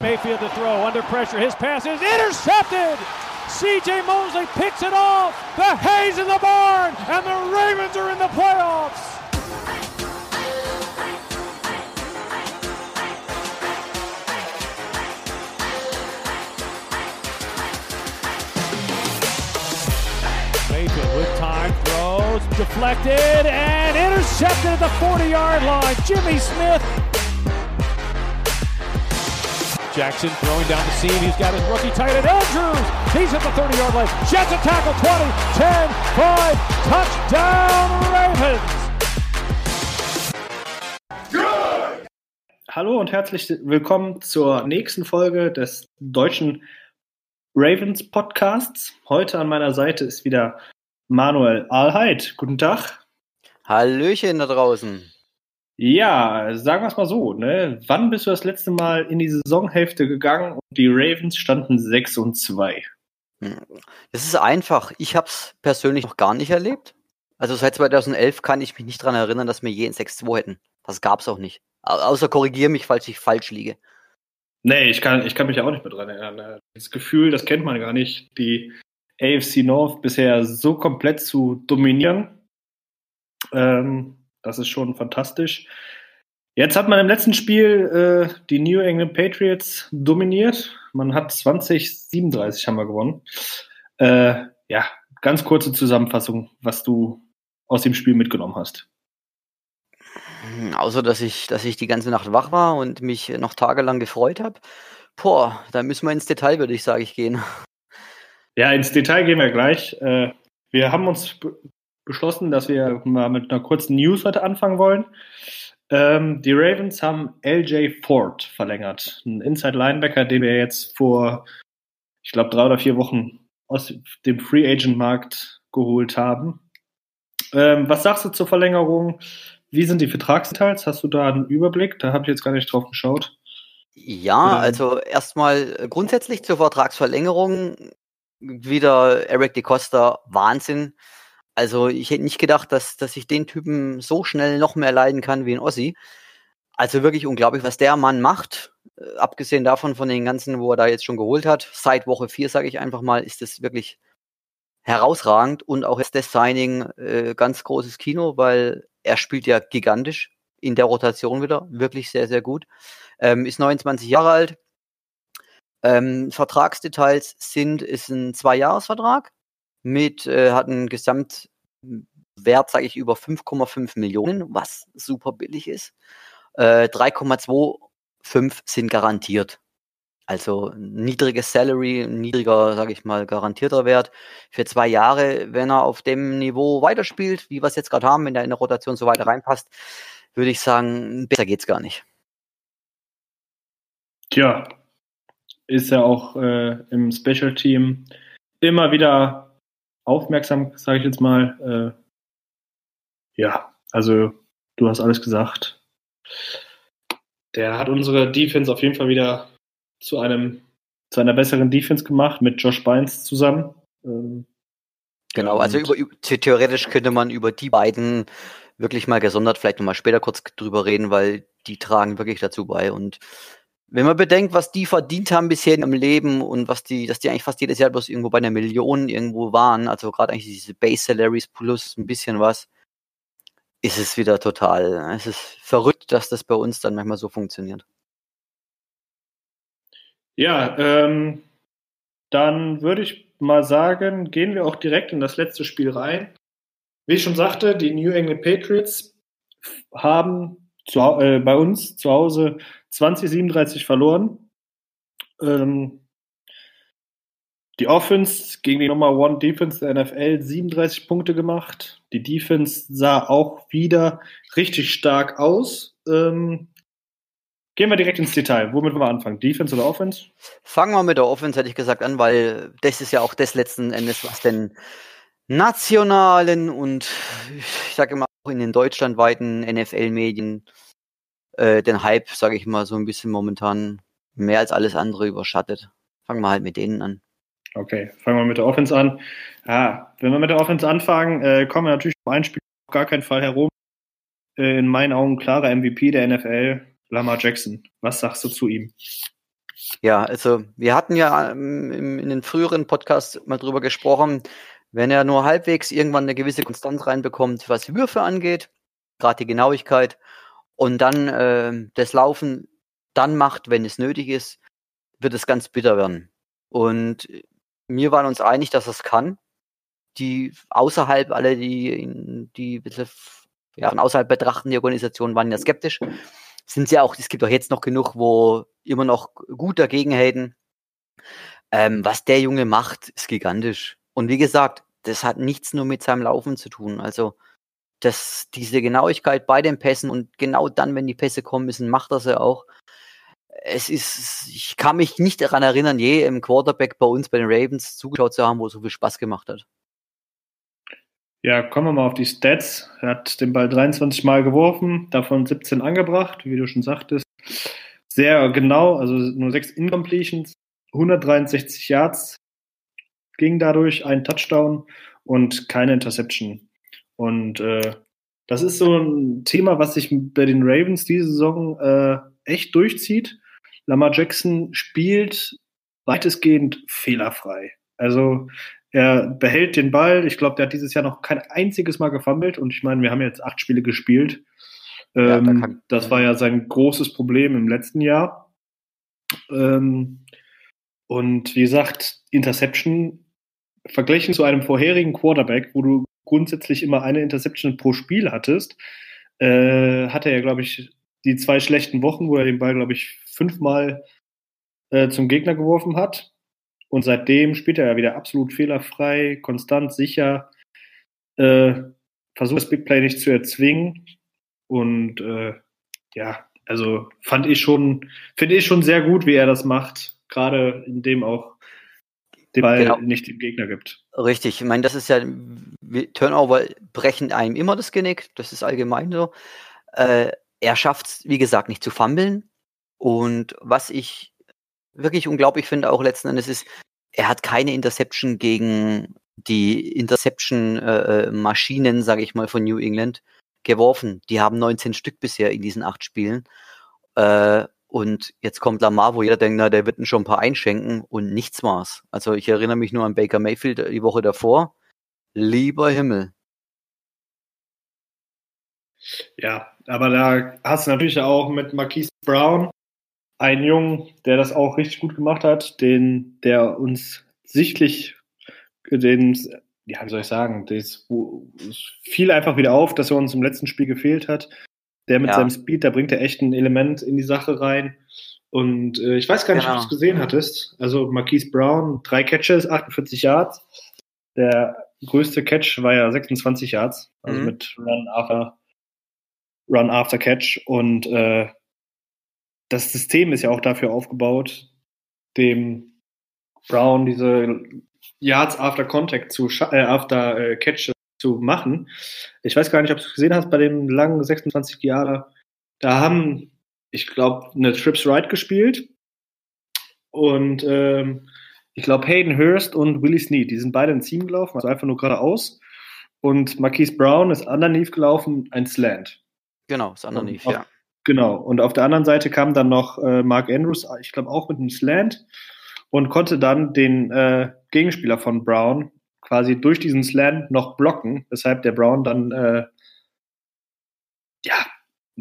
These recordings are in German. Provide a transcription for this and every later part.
Mayfield to throw under pressure. His pass is intercepted. CJ Mosley picks it off. The Hayes in the barn, and the Ravens are in the playoffs. Mayfield with time throws, deflected and intercepted at the 40 yard line. Jimmy Smith Jackson throwing down the seam. He's got his rookie tight end Andrews. He's at the 30 yard line. Jets a tackle 20, 10, 5, touchdown Ravens. Hallo und herzlich willkommen zur nächsten Folge des deutschen Ravens Podcasts. Heute an meiner Seite ist wieder Manuel Alheid. Guten Tag. Hallöchen da draußen. Ja, sagen wir es mal so, ne? Wann bist du das letzte Mal in die Saisonhälfte gegangen und die Ravens standen 6 und 2? Hm, das ist einfach. Ich habe es persönlich noch gar nicht erlebt. Also seit 2011 kann ich mich nicht daran erinnern, dass wir je ein 6-2 hätten. Das gab es auch nicht. außer korrigiere mich, falls ich falsch liege. Nee, ich kann, ich kann mich auch nicht mehr dran erinnern. Ne? Das Gefühl, das kennt man gar nicht, die AFC North bisher so komplett zu dominieren. Ähm, das ist schon fantastisch. Jetzt hat man im letzten Spiel äh, die New England Patriots dominiert. Man hat 2037 haben wir gewonnen. Äh, ja, ganz kurze Zusammenfassung, was du aus dem Spiel mitgenommen hast. Hm, außer dass ich, dass ich die ganze Nacht wach war und mich noch tagelang gefreut habe. Boah, da müssen wir ins Detail, würde ich sagen, ich gehen. Ja, ins Detail gehen wir gleich. Äh, wir haben uns beschlossen, dass wir mal mit einer kurzen News heute anfangen wollen. Ähm, die Ravens haben LJ Ford verlängert, ein Inside Linebacker, den wir jetzt vor, ich glaube, drei oder vier Wochen aus dem Free Agent Markt geholt haben. Ähm, was sagst du zur Verlängerung? Wie sind die Vertragsdetails? Hast du da einen Überblick? Da habe ich jetzt gar nicht drauf geschaut. Ja, ähm. also erstmal grundsätzlich zur Vertragsverlängerung wieder Eric DeCosta, Wahnsinn. Also ich hätte nicht gedacht, dass, dass ich den Typen so schnell noch mehr leiden kann wie ein Ossi. Also wirklich unglaublich, was der Mann macht. Äh, abgesehen davon, von den ganzen, wo er da jetzt schon geholt hat. Seit Woche 4, sage ich einfach mal, ist das wirklich herausragend. Und auch das Signing äh, ganz großes Kino, weil er spielt ja gigantisch in der Rotation wieder. Wirklich sehr, sehr gut. Ähm, ist 29 Jahre alt. Ähm, Vertragsdetails sind, ist ein Zwei-Jahres-Vertrag mit, äh, hat einen Gesamtwert, sage ich, über 5,5 Millionen, was super billig ist. Äh, 3,25 sind garantiert. Also niedriges Salary, niedriger, sage ich mal, garantierter Wert für zwei Jahre. Wenn er auf dem Niveau weiterspielt, wie wir es jetzt gerade haben, wenn er in der Rotation so weiter reinpasst, würde ich sagen, besser geht's gar nicht. Tja, ist ja auch äh, im Special Team immer wieder aufmerksam, sage ich jetzt mal. Äh, ja, also du hast alles gesagt. Der hat unsere Defense auf jeden Fall wieder zu einem zu einer besseren Defense gemacht mit Josh Bynes zusammen. Ähm, genau, also über, theoretisch könnte man über die beiden wirklich mal gesondert vielleicht nochmal später kurz drüber reden, weil die tragen wirklich dazu bei und wenn man bedenkt, was die verdient haben bisher im Leben und was die, dass die eigentlich fast jedes Jahr bloß irgendwo bei einer Million irgendwo waren, also gerade eigentlich diese Base Salaries plus ein bisschen was, ist es wieder total. Es ist verrückt, dass das bei uns dann manchmal so funktioniert. Ja, ähm, dann würde ich mal sagen, gehen wir auch direkt in das letzte Spiel rein. Wie ich schon sagte, die New England Patriots haben zu, äh, bei uns zu Hause 2037 verloren. Ähm, die Offense gegen die Nummer One Defense der NFL 37 Punkte gemacht. Die Defense sah auch wieder richtig stark aus. Ähm, gehen wir direkt ins Detail. Womit wollen wir anfangen? Defense oder Offense? Fangen wir mit der Offense, hätte ich gesagt, an, weil das ist ja auch das letzten Endes, was den nationalen und ich sage immer auch in den deutschlandweiten NFL-Medien äh, den Hype, sage ich mal, so ein bisschen momentan mehr als alles andere überschattet. Fangen wir halt mit denen an. Okay, fangen wir mit der Offense an. Ja, wenn wir mit der Offense anfangen, äh, kommen wir natürlich um ein Spiel auf gar keinen Fall herum. Äh, in meinen Augen klarer MVP der NFL, Lamar Jackson. Was sagst du zu ihm? Ja, also wir hatten ja ähm, in den früheren Podcasts mal drüber gesprochen, wenn er nur halbwegs irgendwann eine gewisse Konstanz reinbekommt, was Würfe angeht, gerade die Genauigkeit, und dann äh, das Laufen dann macht, wenn es nötig ist, wird es ganz bitter werden. Und wir waren uns einig, dass es kann. Die außerhalb, alle, die, die ja, von außerhalb betrachten, die Organisationen waren ja skeptisch. Sind ja auch, es gibt auch jetzt noch genug, wo immer noch gut dagegen haten. Ähm, was der Junge macht, ist gigantisch. Und wie gesagt, das hat nichts nur mit seinem Laufen zu tun. Also, dass diese Genauigkeit bei den Pässen und genau dann, wenn die Pässe kommen müssen, macht er sie auch es ist, ich kann mich nicht daran erinnern, je im Quarterback bei uns bei den Ravens zugeschaut zu haben, wo so viel Spaß gemacht hat. Ja, kommen wir mal auf die Stats. Er hat den Ball 23 Mal geworfen, davon 17 angebracht, wie du schon sagtest. Sehr genau, also nur sechs Incompletions, 163 Yards ging dadurch, ein Touchdown und keine Interception. Und äh, das ist so ein Thema, was sich bei den Ravens diese Saison äh, echt durchzieht. Lamar Jackson spielt weitestgehend fehlerfrei. Also er behält den Ball. Ich glaube, der hat dieses Jahr noch kein einziges Mal gefummelt. Und ich meine, wir haben jetzt acht Spiele gespielt. Ähm, ja, da das war ja sein großes Problem im letzten Jahr. Ähm, und wie gesagt, Interception verglichen zu einem vorherigen Quarterback, wo du grundsätzlich immer eine Interception pro Spiel hattest, äh, hatte er, glaube ich, die zwei schlechten Wochen, wo er den Ball, glaube ich, fünfmal äh, zum Gegner geworfen hat. Und seitdem spielt er ja wieder absolut fehlerfrei, konstant, sicher, äh, versucht das Big Play nicht zu erzwingen. Und äh, ja, also fand ich schon, finde ich schon sehr gut, wie er das macht, gerade indem auch den Ball genau. nicht dem Gegner gibt. Richtig, ich meine, das ist ja, Turnover brechen einem immer das Genick, das ist allgemein so. Äh, er schafft es, wie gesagt, nicht zu fummeln. Und was ich wirklich unglaublich finde, auch letzten Endes ist, er hat keine Interception gegen die Interception-Maschinen, äh, sage ich mal, von New England geworfen. Die haben 19 Stück bisher in diesen acht Spielen. Äh, und jetzt kommt Lamar, wo jeder denkt, na, der wird ihn schon ein paar einschenken und nichts war's. Also ich erinnere mich nur an Baker Mayfield die Woche davor. Lieber Himmel. Ja, aber da hast du natürlich auch mit Marquise Brown einen Jungen, der das auch richtig gut gemacht hat, den, der uns sichtlich, den, ja, wie soll ich sagen, das fiel einfach wieder auf, dass er uns im letzten Spiel gefehlt hat. Der mit ja. seinem Speed, da bringt er echt ein Element in die Sache rein. Und äh, ich weiß gar nicht, genau. ob du es gesehen hattest. Also Marquise Brown, drei Catches, 48 Yards. Der größte Catch war ja 26 Yards, also mhm. mit Run after, Run after Catch. Und äh, das System ist ja auch dafür aufgebaut, dem Brown diese Yards after Contact zu äh, after äh, Catch zu machen. Ich weiß gar nicht, ob du es gesehen hast bei dem langen 26 Jahre. Da haben, ich glaube, eine Trips Ride gespielt und ähm, ich glaube Hayden Hurst und Willie Snead, die sind beide ein Team gelaufen, also einfach nur geradeaus. Und Marquise Brown ist underneath gelaufen, ein Slant. Genau, ist underneath, ja. Genau. Und auf der anderen Seite kam dann noch äh, Mark Andrews, ich glaube auch mit einem Slant und konnte dann den äh, Gegenspieler von Brown quasi durch diesen Slant noch blocken, weshalb der Brown dann äh, ja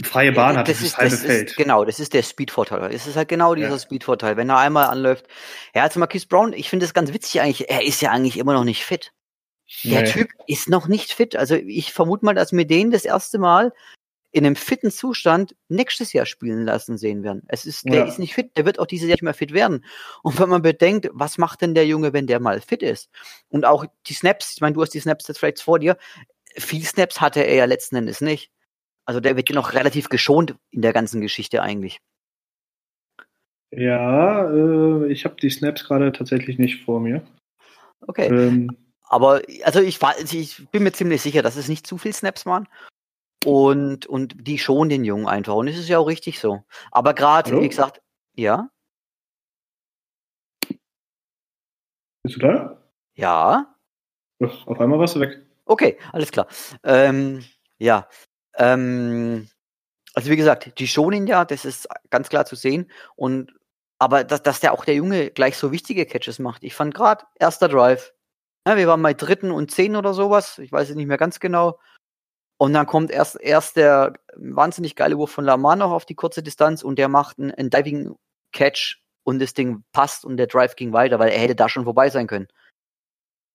freie Bahn ja, hat, das, ist, halbe das Feld. Ist, genau, das ist der Speed-Vorteil. Es ist halt genau dieser ja. Speed-Vorteil. Wenn er einmal anläuft. Ja, also Marquise Brown, ich finde es ganz witzig eigentlich, er ist ja eigentlich immer noch nicht fit. Der nee. Typ ist noch nicht fit. Also ich vermute mal, dass wir den das erste Mal in einem fitten Zustand nächstes Jahr spielen lassen sehen werden. Es ist, der ja. ist nicht fit, der wird auch dieses Jahr nicht mehr fit werden. Und wenn man bedenkt, was macht denn der Junge, wenn der mal fit ist? Und auch die Snaps, ich meine, du hast die Snaps jetzt vielleicht vor dir, viel Snaps hatte er ja letzten Endes nicht. Also der wird ja noch relativ geschont in der ganzen Geschichte eigentlich. Ja, äh, ich habe die Snaps gerade tatsächlich nicht vor mir. Okay. Ähm, aber also ich, ich bin mir ziemlich sicher, dass es nicht zu viel Snaps waren. Und, und die schonen den Jungen einfach. Und es ist ja auch richtig so. Aber gerade, wie gesagt, ja. Bist du da? Ja. Ach, auf einmal warst du weg. Okay, alles klar. Ähm, ja. Ähm, also wie gesagt, die schonen ja, das ist ganz klar zu sehen. Und Aber dass, dass der auch der Junge gleich so wichtige Catches macht. Ich fand gerade erster Drive. Ja, wir waren bei dritten und zehn oder sowas. Ich weiß es nicht mehr ganz genau. Und dann kommt erst, erst der wahnsinnig geile Wurf von Lamar noch auf die kurze Distanz und der macht einen, einen Diving Catch und das Ding passt und der Drive ging weiter, weil er hätte da schon vorbei sein können.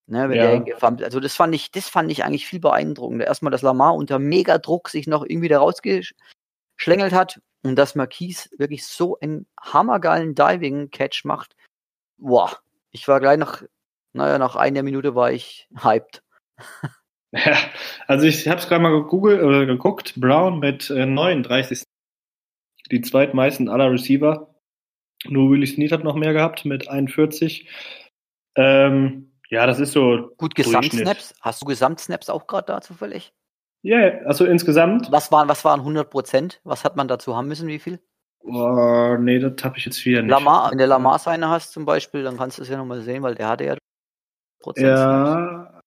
Ne, wenn Ja. der, also das fand ich, das fand ich eigentlich viel beeindruckender. Erstmal, dass Lamar unter Megadruck sich noch irgendwie da rausgeschlängelt hat und dass Marquise wirklich so einen hammergeilen Diving-Catch macht. Boah, ich war gleich nach, naja, nach einer Minute war ich hyped. Ja, also ich habe es gerade mal gegoogelt oder geguckt. Brown mit äh, 39. Die zweitmeisten aller Receiver. Nur Willie Snead hat noch mehr gehabt mit 41. Ähm, ja, das ist so. Gut. Gesamtsnaps. Hast du Gesamtsnaps auch gerade da zufällig? Ja, yeah, also insgesamt. Was waren, was waren 100 Prozent? Was hat man dazu haben müssen? Wie viel? Oh, nee, das habe ich jetzt wieder nicht. Lamar, wenn du Lamar seine hast zum Beispiel, dann kannst du es ja nochmal sehen, weil der hatte ja Prozent. Ja,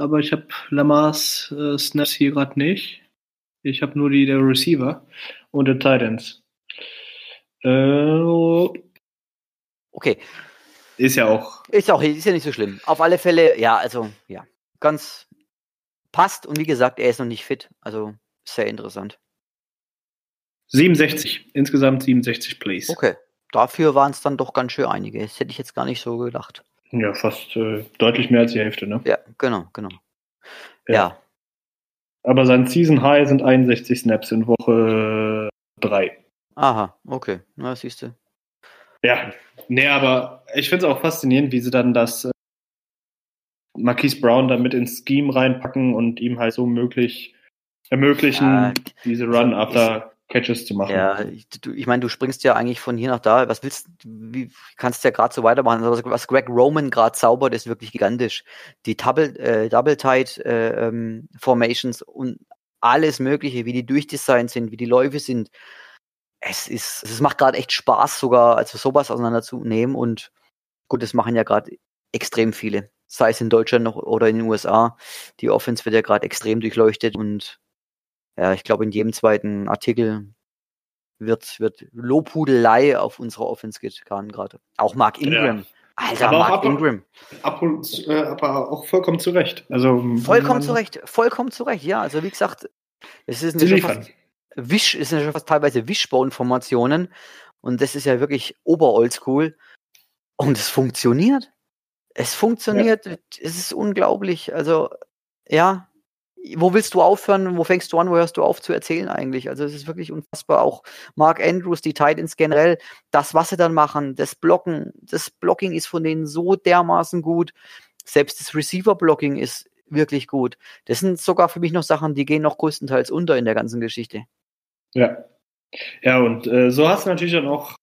aber ich habe Lamars äh, Snaps hier gerade nicht. Ich habe nur die der Receiver und der Titans. Äh, Okay, ist ja auch. ist auch ist ja nicht so schlimm. Auf alle Fälle, ja, also ja, ganz passt und wie gesagt, er ist noch nicht fit, also sehr interessant. 67, insgesamt 67 Plays. Okay, dafür waren es dann doch ganz schön einige. Das hätte ich jetzt gar nicht so gedacht. Ja, fast äh, deutlich mehr als die Hälfte, ne? Ja, genau, genau. Ja. Ja, Aber sein Season High sind 61 Snaps in Woche 3. aha, okay, na siehst du. Ja, nee, aber ich finde es auch faszinierend, wie sie dann das äh, Marquise Brown dann mit ins Scheme reinpacken und ihm halt so möglich ermöglichen, Ja, diese Run after Catches zu machen. Ja, ich, ich meine, du springst ja eigentlich von hier nach da. Was willst wie kannst du ja gerade so weitermachen? Also, was Greg Roman gerade zaubert, ist wirklich gigantisch. Die Double, äh, Double Tight äh, ähm, Formations und alles Mögliche, wie die durchdesignt sind, wie die Läufe sind. Es ist, es macht gerade echt Spaß, sogar also sowas auseinanderzunehmen. Und gut, das machen ja gerade extrem viele. Sei es in Deutschland noch oder in den USA. Die Offense wird ja gerade extrem durchleuchtet und ja, ich glaube, in jedem zweiten Artikel wird, wird Lobhudelei auf unsere Offense getan gerade. Auch Mark Ingram. Alter, Aber auch Mark ab- Ingram. Ab äh, aber auch vollkommen zu Recht. Also, Vollkommen man- zu Recht. Vollkommen zu Recht. Ja, also wie gesagt, es ist ja schon fast, Wisch, es sind ja schon fast teilweise Wishbone-Formationen. Und das ist ja wirklich ober-oldschool. Und es funktioniert. Es funktioniert. Es ist unglaublich. Also, ja. Wo willst du aufhören? Wo fängst du an? Wo hörst du auf zu erzählen eigentlich? Also, es ist wirklich unfassbar. Auch Mark Andrews, die Titans generell, das, was sie dann machen, das Blocken, das Blocking ist von denen so dermaßen gut. Selbst das Receiver-Blocking ist wirklich gut. Das sind sogar für mich noch Sachen, die gehen noch größtenteils unter in der ganzen Geschichte. Ja. Ja, und äh, so hast du natürlich dann auch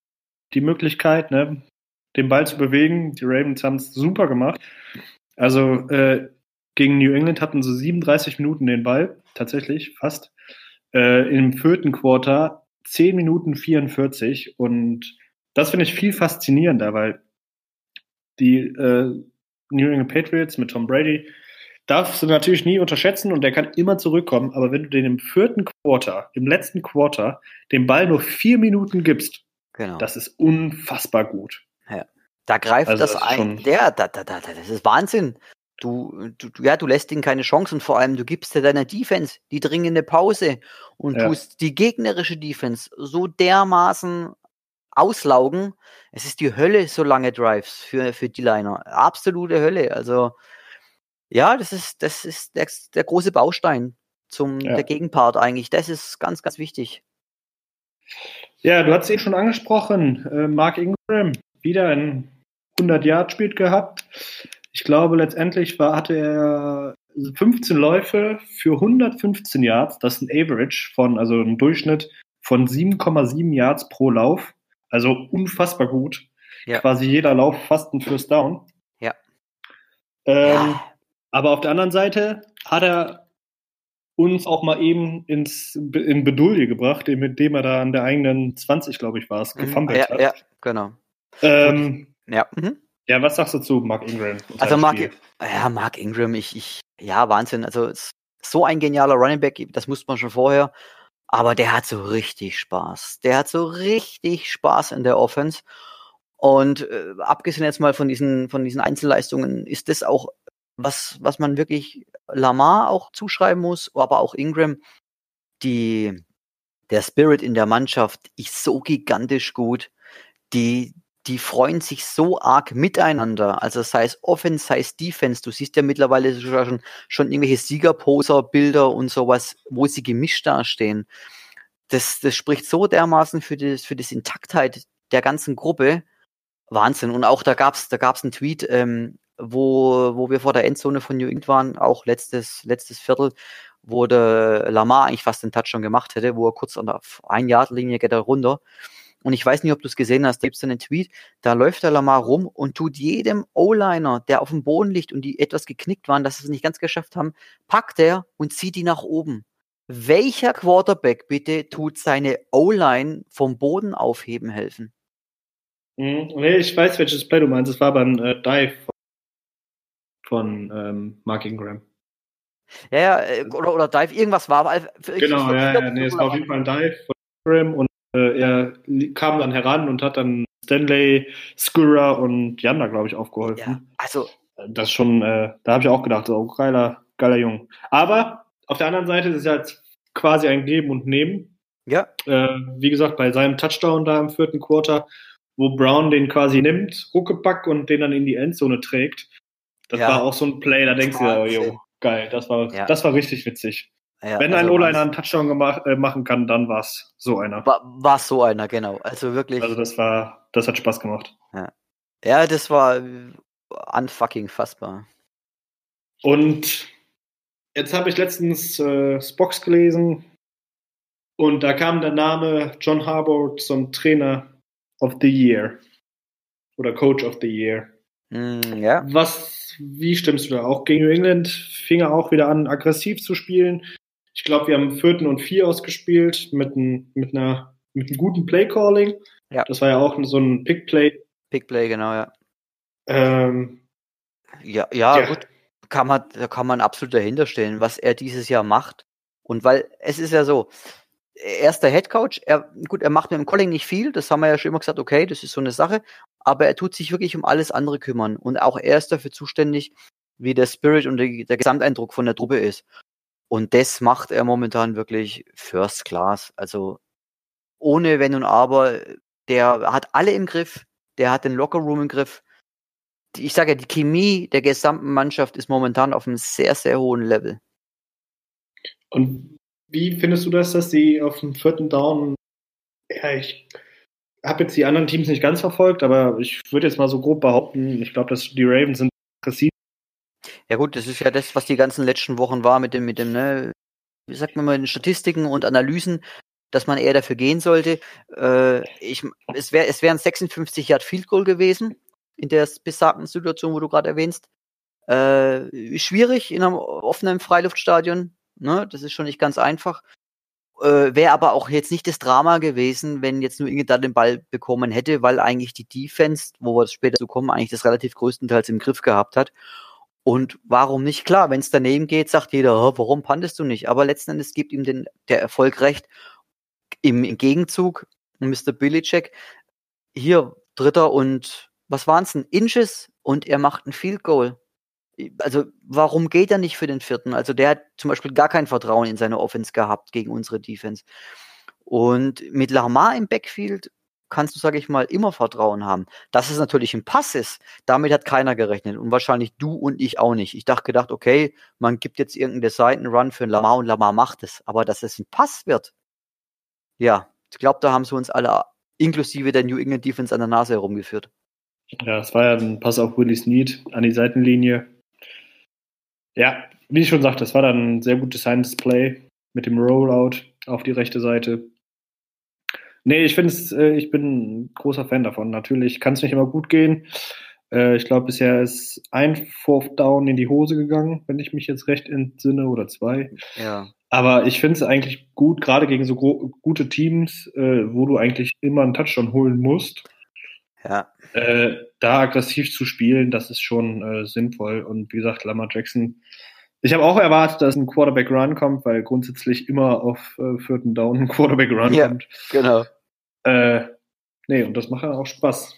die Möglichkeit, ne, den Ball zu bewegen. Die Ravens haben es super gemacht. Also äh, gegen New England hatten sie 37 Minuten den Ball, tatsächlich, fast. Äh, Im vierten Quarter 10 Minuten 44 und das finde ich viel faszinierender, weil die äh, New England Patriots mit Tom Brady darfst du natürlich nie unterschätzen und der kann immer zurückkommen, aber wenn du den im vierten Quarter, im letzten Quarter, den Ball nur vier Minuten gibst, Genau. das ist unfassbar gut. da greift also das, das ein. da, da, da, da, das ist Wahnsinn. Du, du, ja, du lässt ihnen keine Chance und vor allem du gibst dir deiner Defense die dringende Pause und Ja. tust die gegnerische Defense so dermaßen auslaugen. Es ist die Hölle, so lange Drives für, für die Liner. Absolute Hölle. Also, ja, das ist, das ist der, der große Baustein zum, Ja. der Gegenpart eigentlich. Das ist ganz, ganz wichtig. Ja, du hast es eben schon angesprochen, äh, Mark Ingram, wieder ein 100-Yard-Spiel gehabt. Ich glaube, letztendlich war, hatte er 15 Läufe für 115 Yards. Das ist ein Average von, also ein Durchschnitt von 7,7 Yards pro Lauf. Also unfassbar gut. Ja. Quasi jeder Lauf fast ein First Down. Ja. Ähm, Ja. Aber auf der anderen Seite hat er uns auch mal eben ins, in Bedulie gebracht, mit dem er da an der eigenen 20, glaube ich, war es, gefummelt ja, hat. ja, genau. Ähm, Ja. Mhm. Ja, was sagst du zu Mark Ingram? Also Mark, Spiel? ja, Mark Ingram, ich, ich, ja, Wahnsinn. Also so ein genialer Running Back, das musste man schon vorher. Aber der hat so richtig Spaß. Der hat so richtig Spaß in der Offense. Und äh, abgesehen jetzt mal von diesen, von diesen Einzelleistungen, ist das auch was, was man wirklich Lamar auch zuschreiben muss, aber auch Ingram. Die, der Spirit in der Mannschaft ist so gigantisch gut. Die, die freuen sich so arg miteinander. Also sei es Offense, sei es Defense. Du siehst ja mittlerweile schon, schon irgendwelche Siegerposer-Bilder und sowas, wo sie gemischt dastehen. Das, das spricht so dermaßen für das, für das Intaktheit der ganzen Gruppe. Wahnsinn. Und auch da gab's, da gab's einen Tweet, ähm, wo, wo wir vor der Endzone von New England waren, auch letztes, letztes Viertel, wo der Lamar eigentlich fast den Touchdown gemacht hätte, wo er kurz an der Ein-Yard-Linie geht er runter. Und ich weiß nicht, ob du es gesehen hast, da gibt es einen Tweet, da läuft der Lamar rum und tut jedem O-Liner, der auf dem Boden liegt und die etwas geknickt waren, dass sie es nicht ganz geschafft haben, packt er und zieht die nach oben. Welcher Quarterback bitte tut seine O-Line vom Boden aufheben helfen? Mhm. Nee, ich weiß, welches Play du meinst. Es war beim äh, Dive von ähm, Mark Ingram. Ja, ja, äh, oder, oder Dive, irgendwas war. Aber genau, ja, ja, nee, es war auf jeden Fall ein Dive von Ingram und äh, er kam dann heran und hat dann Stanley, Skura und Janda, glaube ich, aufgeholfen. Ja, also. Das schon, äh, da habe ich auch gedacht, so geiler, geiler Junge. Aber auf der anderen Seite ist es ja quasi ein Geben und Nehmen. Ja. Äh, wie gesagt, bei seinem Touchdown da im vierten Quarter, wo Brown den quasi nimmt, Ruckepack und den dann in die Endzone trägt. Das ja. war auch so ein Play, da denkst du, oh, jo, geil, das war, ja. das war richtig witzig. Ja, Wenn also ein O-Liner einen Touchdown gemacht, äh, machen kann, dann war es so einer. War es so einer, genau. Also wirklich. Also das war, das hat Spaß gemacht. Ja, ja das war unfucking fassbar. Und jetzt habe ich letztens äh, Spox gelesen und da kam der Name John Harbour zum Trainer of the Year oder Coach of the Year. Mm, ja. Was, wie stimmst du da? Auch gegen New England fing er auch wieder an, aggressiv zu spielen. Ich glaube, wir haben vierten und vier ausgespielt mit, ein, mit, einer, mit einem guten Play-Calling. Ja. Das war ja auch so ein Pick-Play. Pick-Play, genau, ja. Ähm, ja, ja, ja, gut. Kann man, da kann man absolut dahinter stellen, was er dieses Jahr macht. Und weil es ist ja so, er ist der Head Coach, er, gut, er macht mit dem Calling nicht viel, das haben wir ja schon immer gesagt, okay, das ist so eine Sache, aber er tut sich wirklich um alles andere kümmern. Und auch er ist dafür zuständig, wie der Spirit und der, der Gesamteindruck von der Truppe ist. Und das macht er momentan wirklich First Class. Also ohne Wenn und Aber. Der hat alle im Griff. Der hat den Lockerroom im Griff. Ich sage ja, die Chemie der gesamten Mannschaft ist momentan auf einem sehr, sehr hohen Level. Und wie findest du das, dass sie auf dem vierten Down, ja, ich habe jetzt die anderen Teams nicht ganz verfolgt, aber ich würde jetzt mal so grob behaupten, ich glaube, dass die Ravens sind aggressiv ja gut, das ist ja das, was die ganzen letzten Wochen war mit dem, mit dem, ne, wie sagt man mal, den Statistiken und Analysen, dass man eher dafür gehen sollte. Äh, ich, es wäre es wären 56 Yard Field Goal gewesen in der besagten Situation, wo du gerade erwähnst. Äh, schwierig in einem offenen Freiluftstadion. Ne? Das ist schon nicht ganz einfach. Äh, wäre aber auch jetzt nicht das Drama gewesen, wenn jetzt nur Inge da den Ball bekommen hätte, weil eigentlich die Defense, wo wir später zu kommen, eigentlich das relativ größtenteils im Griff gehabt hat. Und warum nicht? Klar, wenn es daneben geht, sagt jeder, warum pandest du nicht? Aber letzten Endes gibt ihm den, der Erfolg recht. Im, im Gegenzug, Mr. Billycheck, hier Dritter und was waren es denn? Inches und er macht ein Field Goal. Also warum geht er nicht für den vierten? Also der hat zum Beispiel gar kein Vertrauen in seine Offense gehabt gegen unsere Defense. Und mit Lamar im Backfield kannst du, sage ich mal, immer Vertrauen haben. Dass es natürlich ein Pass ist, damit hat keiner gerechnet und wahrscheinlich du und ich auch nicht. Ich dachte gedacht, okay, man gibt jetzt irgendeinen Seitenrun für Lamar und Lamar macht es. Aber dass es ein Pass wird, ja, ich glaube, da haben sie uns alle inklusive der New England Defense an der Nase herumgeführt. Ja, es war ja ein Pass auf Willie Snead an die Seitenlinie. Ja, wie ich schon sagte, es war dann ein sehr gutes Science-Play mit dem Rollout auf die rechte Seite. Nee, ich finde es, äh, ich bin ein großer Fan davon. Natürlich kann es nicht immer gut gehen. Äh, ich glaube, bisher ist ein Fourth Down in die Hose gegangen, wenn ich mich jetzt recht entsinne, oder zwei. Ja. Aber ich finde es eigentlich gut, gerade gegen so gute Teams, äh, wo du eigentlich immer einen Touchdown holen musst. Ja. Äh, da aggressiv zu spielen, das ist schon äh, sinnvoll. Und wie gesagt, Lamar Jackson, ich habe auch erwartet, dass ein Quarterback Run kommt, weil grundsätzlich immer auf äh, vierten Down ein Quarterback Run ja, kommt. Genau. Äh, nee, und das macht dann auch Spaß.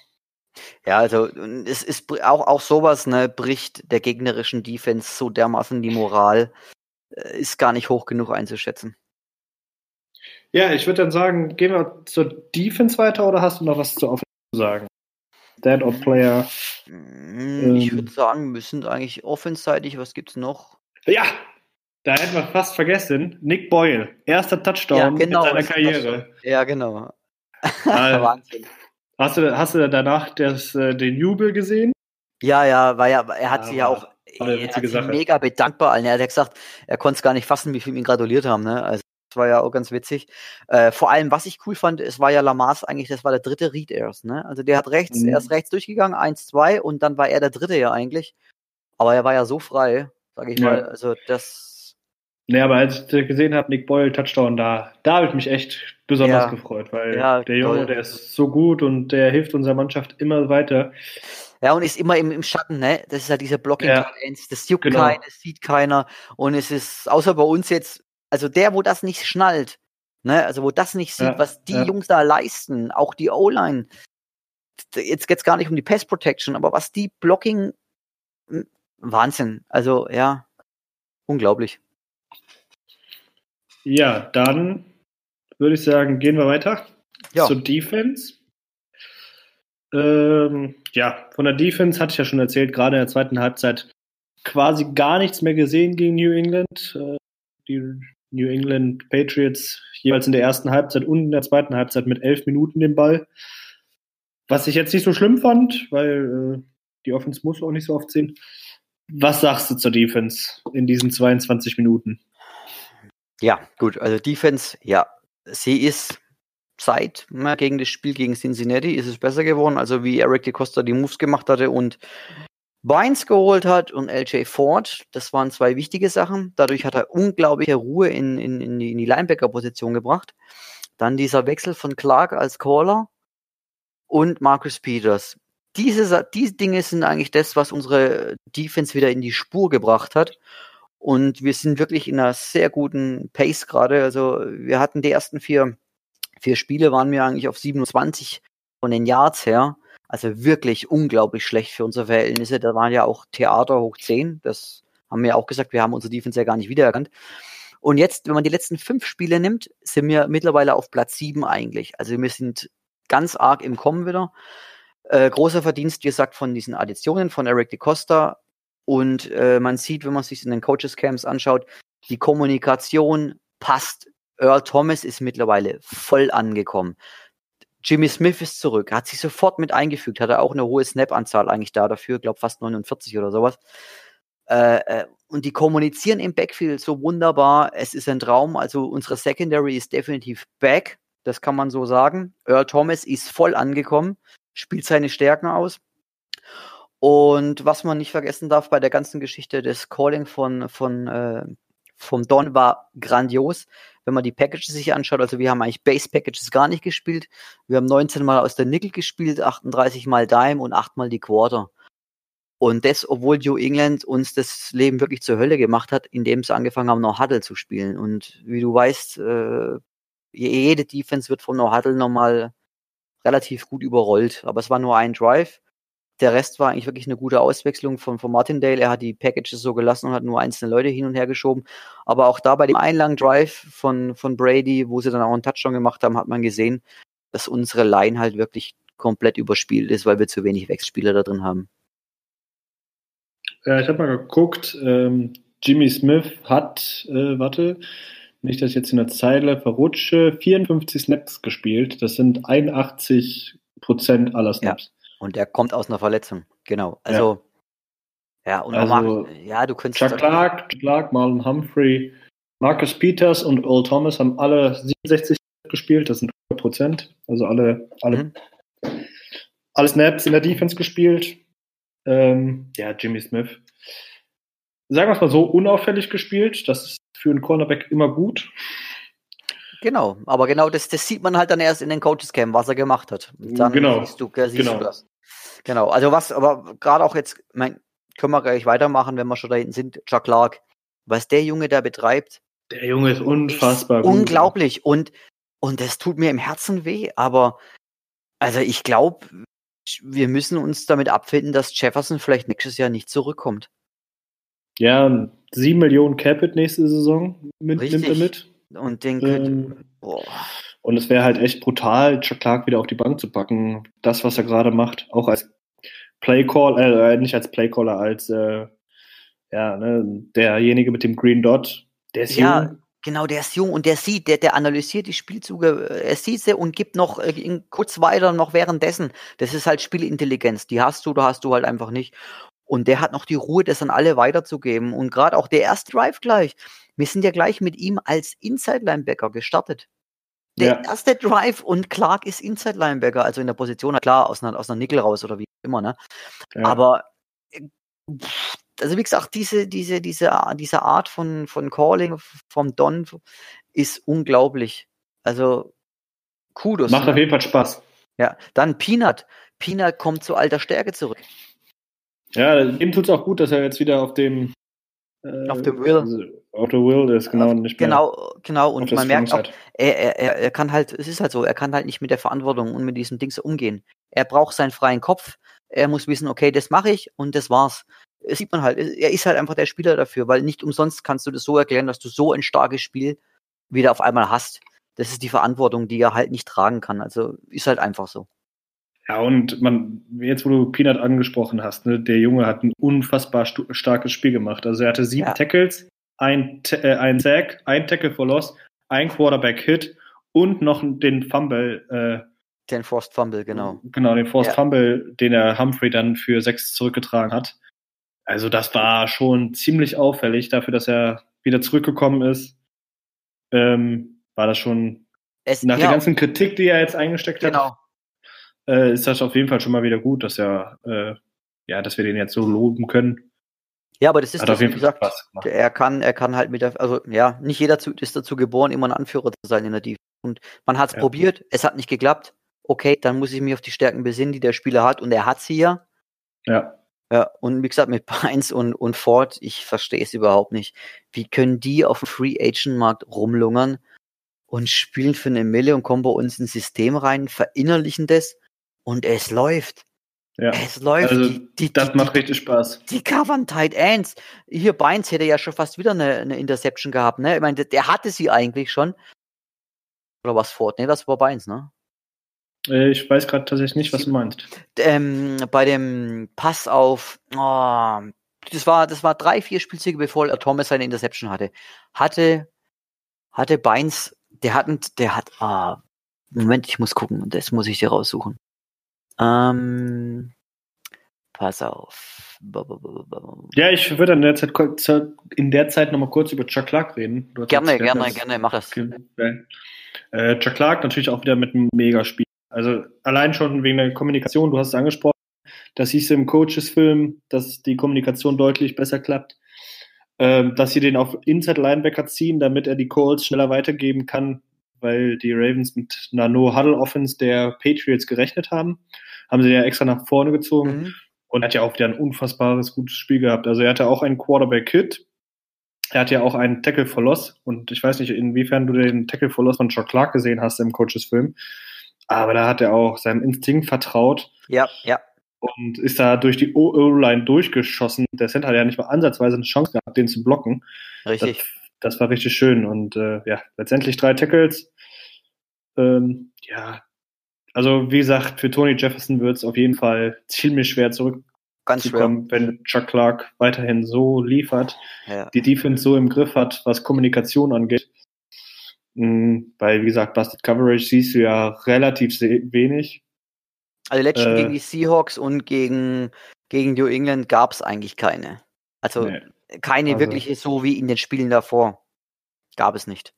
Ja, also es ist auch, auch sowas, ne, bricht der gegnerischen Defense so dermaßen die Moral, äh, ist gar nicht hoch genug einzuschätzen. Ja, ich würde dann sagen, gehen wir zur Defense weiter oder hast du noch was zu Offense zu sagen? Dead or Player? Mm, ich würde ähm. sagen, wir sind eigentlich offenseitig. Was gibt's noch? Ja, da hätten wir fast vergessen. Nick Boyle, erster Touchdown ja, genau, in seiner Karriere. Ja, genau. Wahnsinn. Hast du, hast du danach das, äh, den Jubel gesehen? Ja, ja, war ja, er hat ja, sich ja auch er hat sich mega bedankt bei allen. Er hat ja gesagt, er konnte es gar nicht fassen, wie viele ihm gratuliert haben. Ne? Also das war ja auch ganz witzig. Äh, vor allem, was ich cool fand, es war ja Lamas eigentlich, das war der dritte Read erst. Ne? Also der hat rechts, mhm. er ist rechts durchgegangen, eins, zwei, und dann war er der dritte ja eigentlich. Aber er war ja so frei, sage ich ja. mal. Also das Nee, aber als ich gesehen habe, Nick Boyle, Touchdown, da, da habe ich mich echt besonders ja. gefreut, weil ja, der Junge, der ist so gut und der hilft unserer Mannschaft immer weiter. Ja, und ist immer im, im Schatten, ne? Das ist halt dieser blocking ja. das juckt genau. keinen, das sieht keiner. Und es ist, außer bei uns jetzt, also der, wo das nicht schnallt, ne, also wo das nicht sieht, ja, was die. Jungs da leisten, auch die O-Line. Jetzt geht's gar nicht um die Pass Protection, aber was die Blocking, hm, Wahnsinn. Also, ja, unglaublich. Ja, dann würde ich sagen, gehen wir weiter ja. zur Defense. Ähm, ja, von der Defense hatte ich ja schon erzählt, gerade in der zweiten Halbzeit quasi gar nichts mehr gesehen gegen New England. Äh, die New England Patriots jeweils in der ersten Halbzeit und in der zweiten Halbzeit mit elf Minuten den Ball. Was ich jetzt nicht so schlimm fand, weil äh, die Offense muss auch nicht so oft sehen. Was sagst du zur Defense in diesen 22 Minuten? Ja, gut, also Defense, ja, sie ist seit na, gegen das Spiel gegen Cincinnati ist es besser geworden, also wie Eric DeCosta die Moves gemacht hatte und Bynes geholt hat und LJ Ford, das waren zwei wichtige Sachen. Dadurch hat er unglaubliche Ruhe in, in, in die, die Linebacker-Position gebracht. Dann dieser Wechsel von Clark als Caller und Marcus Peters. Diese, diese Dinge sind eigentlich das, was unsere Defense wieder in die Spur gebracht hat. Und wir sind wirklich in einer sehr guten Pace gerade. Also wir hatten die ersten vier, vier Spiele, waren wir eigentlich auf 27 von den Yards her. Also wirklich unglaublich schlecht für unsere Verhältnisse. Da waren ja auch Theater hoch 10. Das haben wir auch gesagt. Wir haben unsere Defense ja gar nicht wiedererkannt. Und jetzt, wenn man die letzten fünf Spiele nimmt, sind wir mittlerweile auf Platz sieben eigentlich. Also wir sind ganz arg im Kommen wieder. Äh, großer Verdienst, wie gesagt, von diesen Additionen von Eric DeCosta, und äh, man sieht, wenn man sich in den Coaches Camps anschaut, die Kommunikation passt. Earl Thomas ist mittlerweile voll angekommen. Jimmy Smith ist zurück, hat sich sofort mit eingefügt, hat er auch eine hohe Snap-Anzahl eigentlich da dafür, glaube fast 49 oder sowas. Äh, äh, und die kommunizieren im Backfield so wunderbar. Es ist ein Traum. Also unsere Secondary ist definitiv back. Das kann man so sagen. Earl Thomas ist voll angekommen, spielt seine Stärken aus. Und was man nicht vergessen darf bei der ganzen Geschichte des Calling von, von äh, vom Don war grandios. Wenn man die Packages sich anschaut, also wir haben eigentlich Base Packages gar nicht gespielt. Wir haben 19 Mal aus der Nickel gespielt, 38 Mal Dime und 8 Mal die Quarter. Und das, obwohl New England uns das Leben wirklich zur Hölle gemacht hat, indem sie angefangen haben, noch Huddle zu spielen. Und wie du weißt, äh, jede Defense wird vom No Huddle nochmal relativ gut überrollt. Aber es war nur ein Drive. Der Rest war eigentlich wirklich eine gute Auswechslung von, von Martindale. Er hat die Packages so gelassen und hat nur einzelne Leute hin und her geschoben. Aber auch da bei dem einlangen Drive von, von Brady, wo sie dann auch einen Touchdown gemacht haben, hat man gesehen, dass unsere Line halt wirklich komplett überspielt ist, weil wir zu wenig Wechselspieler da drin haben. Ja, ich habe mal geguckt, ähm, Jimmy Smith hat, äh, warte, nicht, dass ich jetzt in der Zeile verrutsche, 54 Snaps gespielt. Das sind 81 Prozent aller Snaps. Ja. Und der kommt aus einer Verletzung, genau. Also, ja, ja und also, ja, du könntest. Chuck Clark, Clark, Marlon Humphrey, Marcus Peters und Earl Thomas haben alle 67 gespielt, das sind 100 Prozent. Also alle, alle, mhm. alle Snaps in der Defense gespielt. Ähm, ja, Jimmy Smith. Sagen wir es mal so, unauffällig gespielt. Das ist für einen Cornerback immer gut. Genau, aber genau das, das sieht man halt dann erst in den Coaches Camp, was er gemacht hat. Dann genau. siehst, du, siehst genau. du das. Genau, also was, aber gerade auch jetzt, mein, können wir gleich weitermachen, wenn wir schon da hinten sind, Chuck Clark, was der Junge da betreibt. Der Junge ist unfassbar ist gut. Unglaublich und, und das tut mir im Herzen weh, aber also ich glaube, wir müssen uns damit abfinden, dass Jefferson vielleicht nächstes Jahr nicht zurückkommt. Ja, 7 Millionen Capit nächste Saison mit, nimmt er mit. Und den ähm, boah. Und es wäre halt echt brutal, Chuck Clark wieder auf die Bank zu packen. Das, was er gerade macht, auch als Playcall, äh, nicht als Playcaller, als äh, ja, ne, derjenige mit dem Green Dot, der ist ja, jung. Genau, der ist jung und der sieht, der, der analysiert die Spielzüge, er sieht sie und gibt noch äh, kurz weiter noch währenddessen. Das ist halt Spielintelligenz. Die hast du, da hast du halt einfach nicht. Und der hat noch die Ruhe, das an alle weiterzugeben. Und gerade auch der erste Drive gleich. Wir sind ja gleich mit ihm als Inside-Linebacker gestartet. Der ja. erste Drive und Clark ist Inside Linebacker, also in der Position, klar, aus einer, aus einer Nickel raus oder wie immer, ne? Ja. Aber äh, also wie gesagt, diese, diese, diese, diese Art von, von Calling vom Don ist unglaublich. Also Kudos. Macht ne? auf jeden Fall Spaß. Ja, dann Peanut. Peanut kommt zu alter Stärke zurück. Ja, ihm tut es auch gut, dass er jetzt wieder auf dem auf dem Will. Also auf der Will ist genau nicht mehr. Genau, genau. Und man merkt auch, er, er, er kann halt, es ist halt so, er kann halt nicht mit der Verantwortung und mit diesen Dings umgehen. Er braucht seinen freien Kopf. Er muss wissen, okay, das mache ich und das war's. Das sieht man halt. Er ist halt einfach der Spieler dafür, weil nicht umsonst kannst du das so erklären, dass du so ein starkes Spiel wieder auf einmal hast. Das ist die Verantwortung, die er halt nicht tragen kann. Also ist halt einfach so. Ja, und man, jetzt wo du Peanut angesprochen hast, ne, der Junge hat ein unfassbar starkes Spiel gemacht. Also er hatte sieben ja. Tackles, ein, äh, ein Sack, ein Tackle for Loss, ein Quarterback-Hit und noch den Fumble. Äh, den Forced Fumble, genau. Genau, den Forced ja. Fumble, den er Humphrey dann für sechs zurückgetragen hat. Also das war schon ziemlich auffällig dafür, dass er wieder zurückgekommen ist. Ähm, war das schon es, nach ja, der ganzen Kritik, die er jetzt eingesteckt genau. hat, äh, ist das auf jeden Fall schon mal wieder gut, dass er äh, ja, dass wir den jetzt so loben können. Ja, aber das ist, das, auf jeden Fall gesagt, er kann, er kann halt mit der, also ja, nicht jeder ist dazu geboren, immer ein Anführer zu sein in der Defense. Und man hat es ja. probiert, es hat nicht geklappt. Okay, dann muss ich mich auf die Stärken besinnen, die der Spieler hat, und er hat sie ja. Ja. Ja, und wie gesagt, mit Pines und, und Ford, ich verstehe es überhaupt nicht. Wie können die auf dem Free Agent Markt rumlungern und spielen für eine Mille und kommen bei uns ins System rein, verinnerlichen das und es läuft. Ja. Es läuft. Also, die, die, das die, macht richtig Spaß. Die covern Tight Ends. Hier Bynes hätte ja schon fast wieder eine, eine Interception gehabt, ne? Ich meine, der, der hatte sie eigentlich schon. Oder was Ford? Ne, das war Bynes, ne? Äh, ich weiß gerade tatsächlich nicht, was du meinst. Ähm, bei dem Pass auf, oh, das war, das war drei, vier Spielzüge, bevor Thomas seine Interception hatte. Hatte, hatte Beins, der hat, der hat, ah, Moment, ich muss gucken, das muss ich dir raussuchen. Ähm, pass auf. Ja, ich würde in der Zeit, in der Zeit nochmal kurz über Chuck Clark reden. Gerne, gerne, gerne, mach das. Äh, Chuck Clark natürlich auch wieder mit einem Megaspiel. Also allein schon wegen der Kommunikation, du hast es angesprochen, das hieß im Coaches-Film, dass die Kommunikation deutlich besser klappt. Ähm, dass sie den auf Inside Linebacker ziehen, damit er die Calls schneller weitergeben kann, weil die Ravens mit einer No-Huddle-Offense der Patriots gerechnet haben. Haben sie ja extra nach vorne gezogen mhm. und hat ja auch wieder ein unfassbares gutes Spiel gehabt. Also er hatte auch einen Quarterback-Hit. Er hat ja auch einen Tackle for Loss und ich weiß nicht, inwiefern du den Tackle for Loss von Chuck Clark gesehen hast im Coaches-Film. Aber da hat er auch seinem Instinkt vertraut. Ja, ja. Und ist da durch die O-Line durchgeschossen. Der Center hat ja nicht mal ansatzweise eine Chance gehabt, den zu blocken. Richtig. Das, das war richtig schön. Und äh, ja, letztendlich drei Tackles. Ähm, ja, also wie gesagt, für Tony Jefferson wird es auf jeden Fall ziemlich schwer zurück Ganz schwer. wenn Chuck Clark weiterhin so liefert, ja. die Defense so im Griff hat, was Kommunikation angeht. Mhm, weil, wie gesagt, Busted Coverage siehst du ja relativ wenig. Also letztens äh, gegen die Seahawks und gegen, gegen New England gab es eigentlich keine. Also nee. keine also, wirkliche so wie in den Spielen davor. Gab es nicht.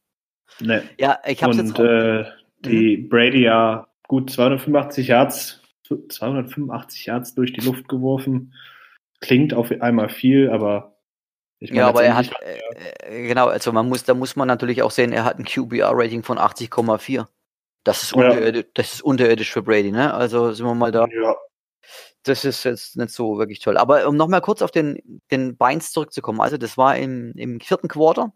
Nee. Ja, ich habe jetzt. Äh, die mhm. Brady ja gut 285 Yards, 285 Yards durch die Luft geworfen. Klingt auf einmal viel, aber ich mein, ja, aber er hat, äh, genau, also man muss, da muss man natürlich auch sehen, er hat ein QBR-Rating von 80,4. Das ist, unterirdisch, ja. das ist unterirdisch für Brady, ne? Also sind wir mal da. Ja. Das ist jetzt nicht so wirklich toll. Aber um nochmal kurz auf den, den Beins zurückzukommen, also das war im, im vierten Quarter,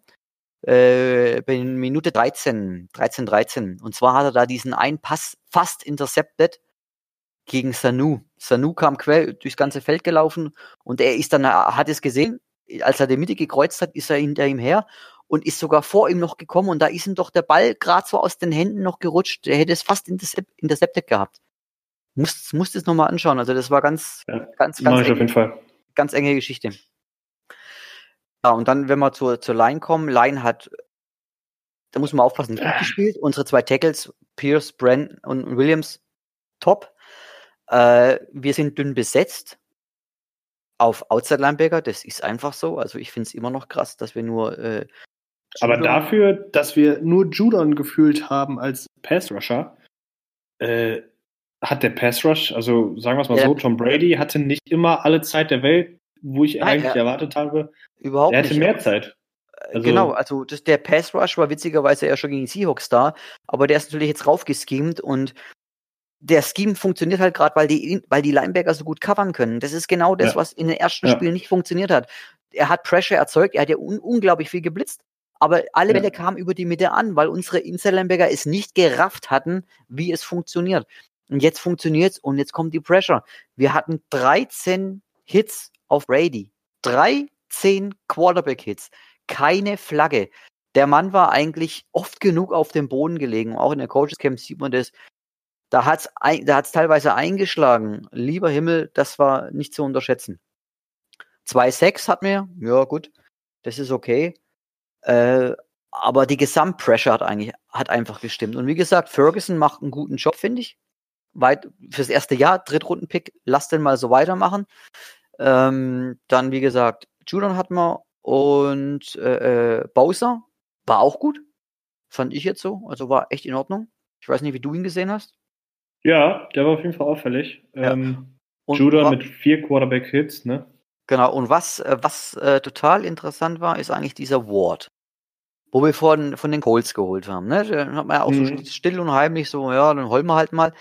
äh, bei Minute 13, 13, 13. Und zwar hat er da diesen einen Pass fast intercepted, gegen Sanu. Sanu kam quer durchs ganze Feld gelaufen und er ist dann, hat es gesehen, als er die Mitte gekreuzt hat, ist er hinter ihm her und ist sogar vor ihm noch gekommen und da ist ihm doch der Ball gerade so aus den Händen noch gerutscht. Er hätte es fast intercepted gehabt. Muss, musst es nochmal anschauen. Also das war ganz, Ja, ganz, ganz, ich auf jeden enge, Fall. ganz enge Geschichte. Ja, und dann, wenn wir zur, zur Line kommen, Line hat, da muss man aufpassen, gut gespielt. Unsere zwei Tackles, Pierce, Brent und Williams, top. Äh, wir sind dünn besetzt auf Outside Linebacker, das ist einfach so. Also ich finde es immer noch krass, dass wir nur äh, Aber dafür, dass wir nur Judon gefühlt haben als Pass-Rusher, äh, hat der Pass-Rush, also sagen wir es mal Ja. so, Tom Brady hatte nicht immer alle Zeit der Welt, wo ich Nein, eigentlich ja. erwartet habe. überhaupt Er hatte nicht. mehr Zeit. Also- genau, also das, der Pass Rush war witzigerweise ja schon gegen die Seahawks da, aber der ist natürlich jetzt raufgeschemt und der Scheme funktioniert halt gerade, weil die, weil die Linebacker so gut covern können. Das ist genau das, Ja. was in den ersten Ja. Spielen nicht funktioniert hat. Er hat Pressure erzeugt, er hat ja un unglaublich viel geblitzt, aber alle Ja. Bälle kamen über die Mitte an, weil unsere Inside-Linebacker es nicht gerafft hatten, wie es funktioniert. Und jetzt funktioniert's und jetzt kommt die Pressure. Wir hatten 13 Hits auf Brady. 13 Quarterback-Hits. Keine Flagge. Der Mann war eigentlich oft genug auf dem Boden gelegen. Auch in der Coaches Camp sieht man das. Da hat's, ein, da hat's teilweise eingeschlagen. Lieber Himmel, das war nicht zu unterschätzen. 2-6 hat mir, ja gut, das ist okay. Äh, aber die Gesamtpressure hat eigentlich, hat einfach gestimmt. Und wie gesagt, Ferguson macht einen guten Job, finde ich. Weit, fürs erste Jahr, Drittrunden-Pick, lass den mal so weitermachen. Ähm, dann, wie gesagt, Judon hat man und äh, äh, Bowser war auch gut. Fand ich jetzt so. Also war echt in Ordnung. Ich weiß nicht, wie du ihn gesehen hast. Ja, der war auf jeden Fall auffällig. Ja. Ähm, wa- mit vier Quarterback-Hits, ne? Genau, und was, äh, was äh, total interessant war, ist eigentlich dieser Ward. Wo wir von, von den Colts geholt haben. Ne? Den hat man ja auch Mhm. so still und heimlich so, ja, dann holen wir halt mal.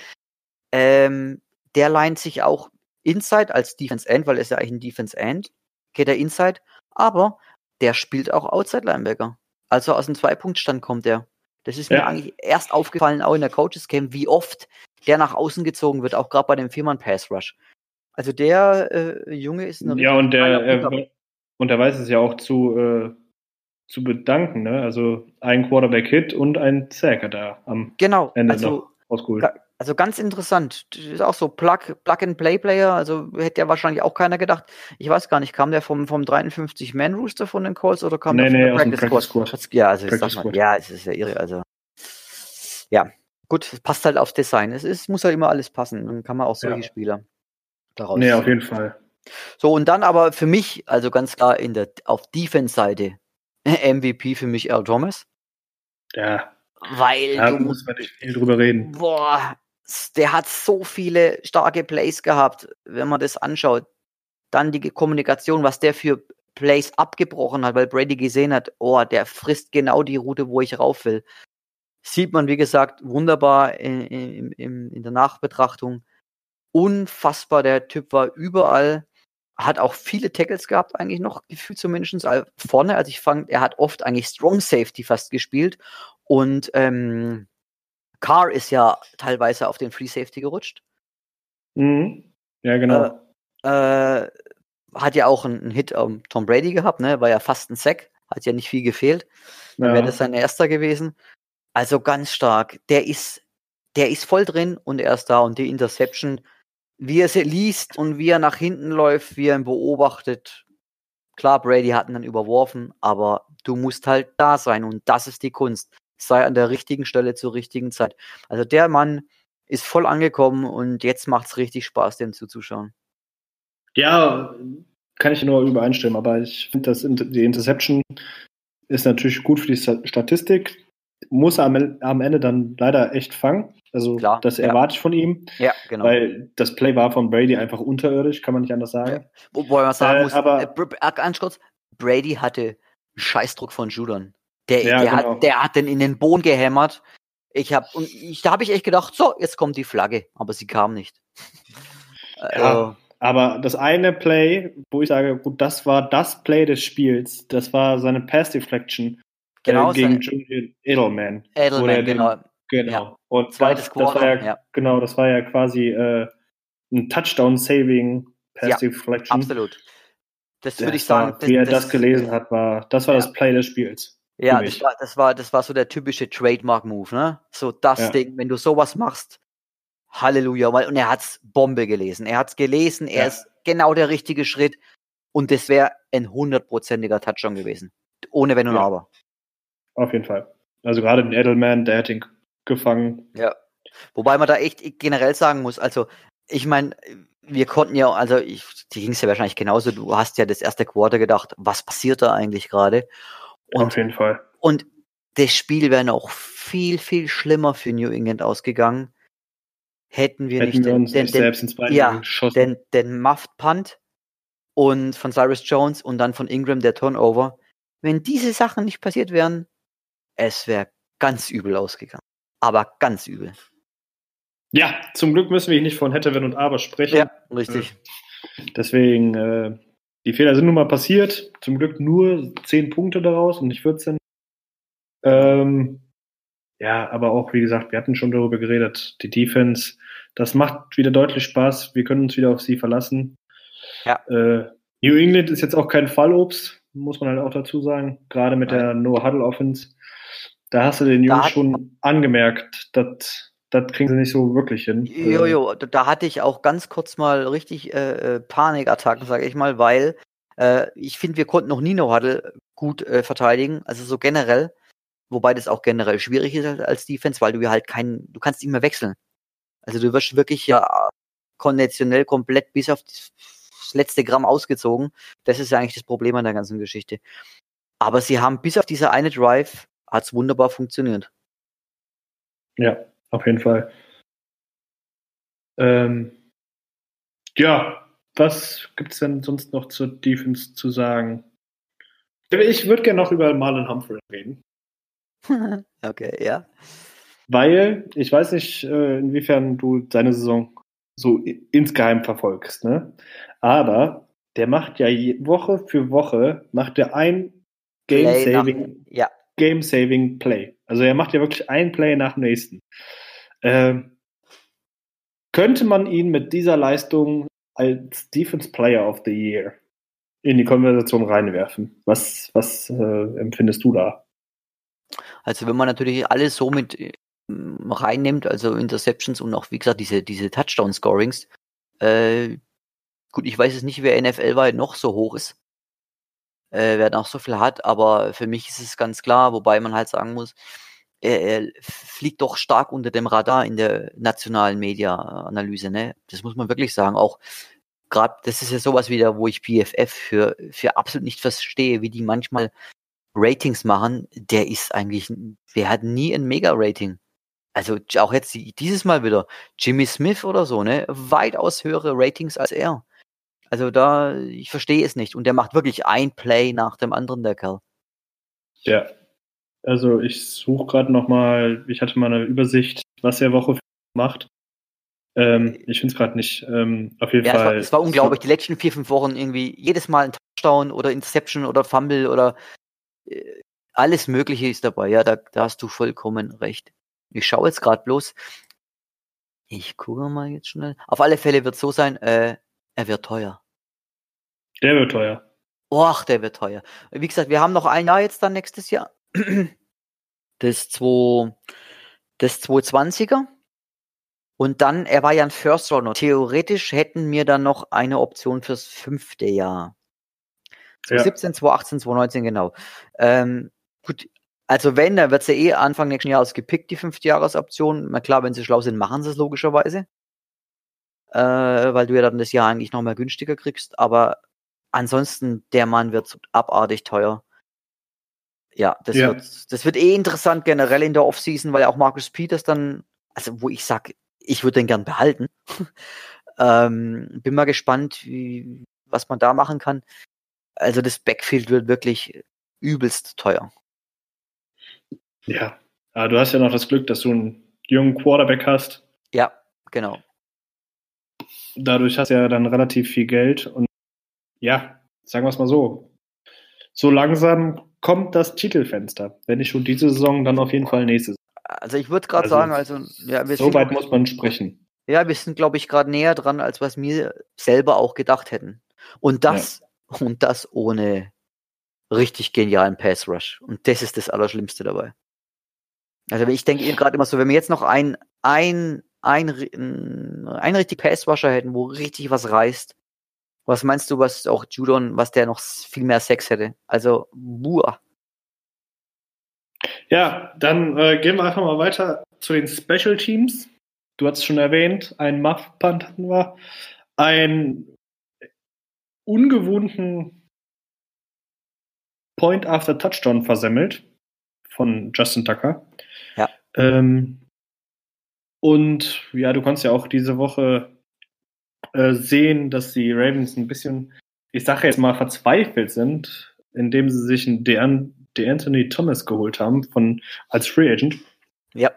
Ähm, der leint sich auch Inside als Defense End, weil er ist ja eigentlich ein Defense End. Geht er Inside, aber der spielt auch Outside Linebacker. Also aus dem Zwei-Punkt-Stand kommt er. Das ist mir Ja. eigentlich erst aufgefallen, auch in der Coaches Camp, wie oft der nach außen gezogen wird, auch gerade bei dem Viermann Pass Rush. Also der äh, Junge ist eine Ja, und der, er, und er weiß es ja auch zu, äh, zu bedanken, ne? Also ein Quarterback-Hit und ein Sack er am Genau, Ende also, noch rausgeholt. Also ganz interessant. Das ist auch so Plug, Plug-and-Play-Player, also hätte ja wahrscheinlich auch keiner gedacht. Ich weiß gar nicht, kam der vom, vom 53-Man-Rooster von den Calls oder kam Nee, der von nee, der aus dem Practice Practice Squad? Ja, also ich sag mal, ja, es ist ja irre, also. Ja, gut, es passt halt aufs Design. Es ist, muss halt immer alles passen. Dann kann man auch solche Ja. Spieler daraus. Nee, auf jeden Fall. So, und dann aber für mich, also ganz klar in der, auf Defense-Seite, MVP für mich Earl Thomas. Ja, Weil da du muss man nicht viel drüber reden. Boah, der hat so viele starke Plays gehabt, wenn man das anschaut. Dann die Kommunikation, was der für Plays abgebrochen hat, weil Brady gesehen hat, oh, der frisst genau die Route, wo ich rauf will. Sieht man, wie gesagt, wunderbar in, in, in, in der Nachbetrachtung. Unfassbar, der Typ war überall, hat auch viele Tackles gehabt, eigentlich noch, gefühlt zumindest vorne. Also ich fand, er hat oft eigentlich Strong Safety fast gespielt. Und ähm, Carr ist ja teilweise auf den Free Safety gerutscht. Mhm. Ja, genau. Äh, hat ja auch einen, einen Hit um Tom Brady gehabt, ne? War ja fast ein Sack, hat ja nicht viel gefehlt. Dann ja. wäre das sein erster gewesen. Also ganz stark. Der ist, der ist voll drin und er ist da und die Interception, wie er sie liest und wie er nach hinten läuft, wie er ihn beobachtet. Klar, Brady hat ihn dann überworfen, aber du musst halt da sein und das ist die Kunst. Sei an der richtigen Stelle zur richtigen Zeit. Also der Mann ist voll angekommen und jetzt macht's richtig Spaß, dem zuzuschauen. Ja, kann ich nur übereinstimmen, aber ich finde, dass die Interception ist natürlich gut für die Sta- Statistik, muss er am, am Ende dann leider echt fangen. Also Klar, das ja. erwarte ich von ihm, Ja, genau. weil das Play war von Brady einfach unterirdisch, kann man nicht anders sagen. Wobei man sagen Äh, muss, aber- äh, Br- ganz kurz, Brady hatte Scheißdruck von Judon. Der, Ja, der, genau. hat, der hat den in den Boden gehämmert. Ich hab, und ich, da habe ich echt gedacht, so, jetzt kommt die Flagge, aber sie kam nicht. Äh, Ja. Aber das eine Play, wo ich sage, gut, das war das Play des Spiels, das war seine Pass Deflection Genau, äh, gegen Julian Edelman. Edelman, Oder den- genau. Genau. Ja. Und Zweites das, das war Quarter, ja, ja. genau, das war ja quasi äh, ein Touchdown-Saving Pass Ja, Deflection. Absolut. Das würde Das ich sagen. war, wie er das, gelesen hat, war, das war das Play des Spiels. Ja, das war, das war, das war so der typische Trademark-Move, ne? So das Ja. Ding, wenn du sowas machst, Halleluja, weil, und er hat's Bombe gelesen. Er hat's gelesen, er Ja. ist genau der richtige Schritt und das wäre ein hundertprozentiger Touchdown gewesen. Ohne Wenn und Ja. Aber. Auf jeden Fall. Also gerade den Edelman, der hat ihn gefangen. Ja. Wobei man da echt generell sagen muss, also ich meine, wir konnten ja, also ich, dir ging es ja wahrscheinlich genauso, du hast ja das erste Quarter gedacht, was passiert da eigentlich gerade? Und Auf jeden Fall. Und das Spiel wäre noch viel, viel schlimmer für New England ausgegangen, hätten wir Hätten nicht wir den, den, nicht den, selbst ins Bein ja, geschossen. den, den Muffed Punt und von Cyrus Jones und dann von Ingram der Turnover. Wenn diese Sachen nicht passiert wären, es wäre ganz übel ausgegangen. Aber ganz übel. ja, zum Glück müssen wir nicht von hätte, wenn und aber sprechen. richtig. Deswegen, äh, die Fehler sind nun mal passiert. Zum Glück nur 10 Punkte daraus und nicht 14. Ähm, ja, aber auch, wie gesagt, wir hatten schon darüber geredet. Die Defense, das macht wieder deutlich Spaß. Wir können uns wieder auf sie verlassen. Ja. Äh, New England ist jetzt auch kein Fallobst, muss man halt auch dazu sagen. Gerade mit Nein. der No-Huddle-Offense. Da hast du den Jungs schon angemerkt, dass das kriegen sie nicht so wirklich hin. Jo, Äh, da- hatte ich auch ganz kurz mal richtig äh, äh, Panikattacken, sage ich mal, weil äh, ich finde, wir konnten noch nie No Huddle gut äh, verteidigen, also so generell, wobei das auch generell schwierig ist als- Defense, weil du ja halt keinen, du kannst nicht mehr wechseln. Also du wirst wirklich ja konditionell komplett bis auf das letzte Gramm ausgezogen. Das ist ja eigentlich das Problem an der ganzen Geschichte. Aber sie haben bis auf diese eine Drive hat's wunderbar funktioniert. Ja, auf jeden Fall. Ähm, ja, was gibt's denn sonst noch zur Defense zu sagen? Ich würde gerne noch über Marlon Humphrey reden, okay, ja. weil ich weiß nicht, äh, inwiefern du seine Saison so insgeheim verfolgst, ne? Aber der macht ja Woche für Woche macht er ein nach- Game-Saving Ja, Game-Saving Play. Also er macht ja wirklich ein Play nach dem nächsten. Ähm, könnte man ihn mit dieser Leistung als Defense Player of the Year in die Konversation reinwerfen? Was, was äh, empfindest du da? Also wenn man natürlich alles so mit ähm, reinnimmt, also Interceptions und auch, wie gesagt, diese, diese Touchdown-Scorings, äh, gut, ich weiß es nicht, wer NFL-weit noch so hoch ist, äh, wer noch so viel hat, aber für mich ist es ganz klar, wobei man halt sagen muss, er, fliegt doch stark unter dem Radar in der nationalen Media-Analyse, ne? Das muss man wirklich sagen. Auch gerade, das ist ja sowas wieder, wo ich PFF für, für absolut nicht verstehe, wie die manchmal Ratings machen, der ist eigentlich, der hat nie ein Mega-Rating. Also auch jetzt die- dieses Mal wieder Jimmy Smith oder so, ne? Weitaus höhere Ratings als er. Also da, ich verstehe es nicht. Und der macht wirklich ein Play nach dem anderen, der Kerl. Ja. Also ich suche gerade noch mal, ich hatte mal eine Übersicht, was er Woche macht. Ähm, ich finde es gerade nicht. Ähm, auf jeden Ja, es Fall. war, es war unglaublich. Die letzten vier, fünf Wochen irgendwie jedes Mal ein Touchdown oder Interception oder Fumble oder äh, alles Mögliche ist dabei. Ja, da, da hast du vollkommen recht. Ich schaue jetzt gerade bloß. Ich gucke mal jetzt schnell. Auf alle Fälle wird so sein, äh, er wird teuer. Der wird teuer. Och, der wird teuer. Wie gesagt, wir haben noch ein Jahr jetzt dann nächstes Jahr. Das 2, das 220er. Und dann, er war ja ein First Runner. Theoretisch hätten wir dann noch eine Option fürs fünfte Jahr. Ja. 2017, 2018, 2019, genau. Ähm, gut, also wenn, dann wird sie eh Anfang nächsten Jahres gepickt, die fünfte Jahresoption. Na klar, wenn sie schlau sind, machen sie es logischerweise. Äh, weil du ja dann das Jahr eigentlich noch mal günstiger kriegst. Aber ansonsten, der Mann wird abartig teuer. Ja, das, Ja. Wird, das wird eh interessant generell in der Offseason, weil auch Marcus Peters dann, also wo ich sag, ich würde den gern behalten. ähm, bin mal gespannt, wie, was man da machen kann. Also das Backfield wird wirklich übelst teuer. Ja. Aber du hast ja noch das Glück, dass du einen jungen Quarterback hast. Ja, genau. Dadurch hast du ja dann relativ viel Geld und ja, sagen wir es mal so. So langsam kommt das Titelfenster. Wenn nicht schon diese Saison, dann auf jeden Fall nächste Saison. Also ich würde gerade Also, sagen, also ja, wir So sind weit muss man sprechen. Ja, wir sind, glaube ich, gerade näher dran, als was wir selber auch gedacht hätten. Und das, ja. und das ohne richtig genialen Pass Rush. Und das ist das Allerschlimmste dabei. Also ich denke gerade immer so, wenn wir jetzt noch ein, ein, ein, ein richtig Pass Rusher hätten, wo richtig was reißt, was meinst du, was auch Judon, was der noch viel mehr Sex hätte? Also, buah. Ja, dann äh, gehen wir einfach mal weiter zu den Special Teams du hast es schon erwähnt, einen Muff-Punt hatten wir, einen ungewohnten Point after Touchdown versemmelt von Justin Tucker. Ja. Ähm, und ja, du kannst ja auch diese Woche äh, sehen, dass die Ravens ein bisschen, ich sage jetzt mal, verzweifelt sind, indem sie sich einen DeAnthony Thomas geholt haben von, als Free Agent. Ja.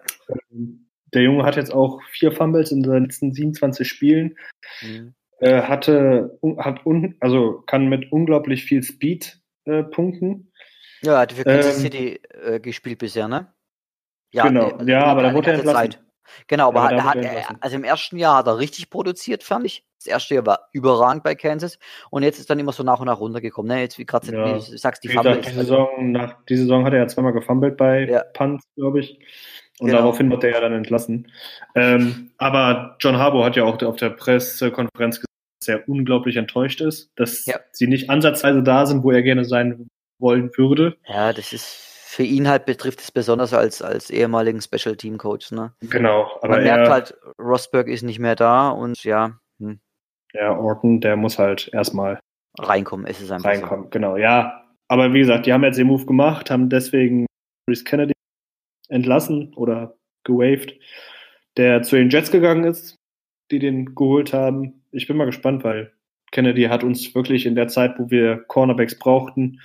Ähm, der Junge hat jetzt auch vier Fumbles in seinen letzten 27 Spielen. Mhm. Äh, hatte, hat un, also kann mit unglaublich viel Speed äh, punkten. Ja, hat für Kansas ähm, City äh, gespielt bisher, ne? Ja, genau, ja, aber da wurde er entlassen. Zeit. Genau, aber ja, hat, hat also im ersten Jahr hat er richtig produziert, fand ich. Das erste Jahr war überragend bei Kansas und jetzt ist dann immer so nach und nach runtergekommen. Ne? Jetzt, wie gerade ja. du sagst, die Fumbles. Die Saison, nach, die Saison hat er ja zweimal gefummelt bei ja. Punts, glaube ich. Und genau. daraufhin wird er ja dann entlassen. Ähm, aber John Harbour hat ja auch auf der Pressekonferenz gesagt, dass er unglaublich enttäuscht ist, dass ja. sie nicht ansatzweise da sind, wo er gerne sein wollen würde. Ja, das ist für ihn halt betrifft es besonders als, als ehemaligen Special Team Coach. Ne? Genau. Aber Man merkt halt, Rosberg ist nicht mehr da und ja. Hm. Ja, Orton, der muss halt erstmal reinkommen, ist es einfach. Reinkommen, so. genau, ja. Aber wie gesagt, die haben jetzt den Move gemacht, haben deswegen Chris Kennedy entlassen oder gewaved, der zu den Jets gegangen ist, die den geholt haben. Ich bin mal gespannt, weil Kennedy hat uns wirklich in der Zeit, wo wir Cornerbacks brauchten,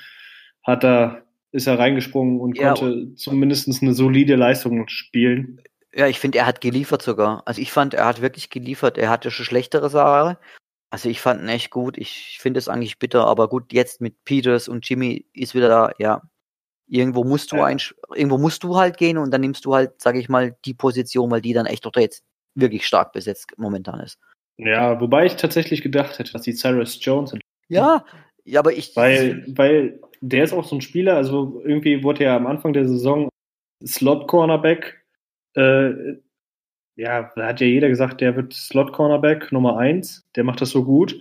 hat er, ist er reingesprungen und ja, konnte zumindest eine solide Leistung spielen. Ja, ich finde, er hat geliefert sogar. Also ich fand, er hat wirklich geliefert. Er hatte schon schlechtere Jahre. Also ich fand ihn echt gut. Ich finde es eigentlich bitter, aber gut, jetzt mit Peters und Jimmy ist wieder da, ja, Irgendwo musst du ja. ein, irgendwo musst du halt gehen und dann nimmst du halt, sage ich mal, die Position, weil die dann echt doch jetzt wirklich stark besetzt momentan ist. Ja, wobei ich tatsächlich gedacht hätte, dass die Cyrus Jones. Ja, ja, aber ich. Weil, weil der ist auch so ein Spieler, also irgendwie wurde ja am Anfang der Saison Slot-Cornerback, äh, ja, da hat ja jeder gesagt, der wird Slot-Cornerback Nummer 1, der macht das so gut.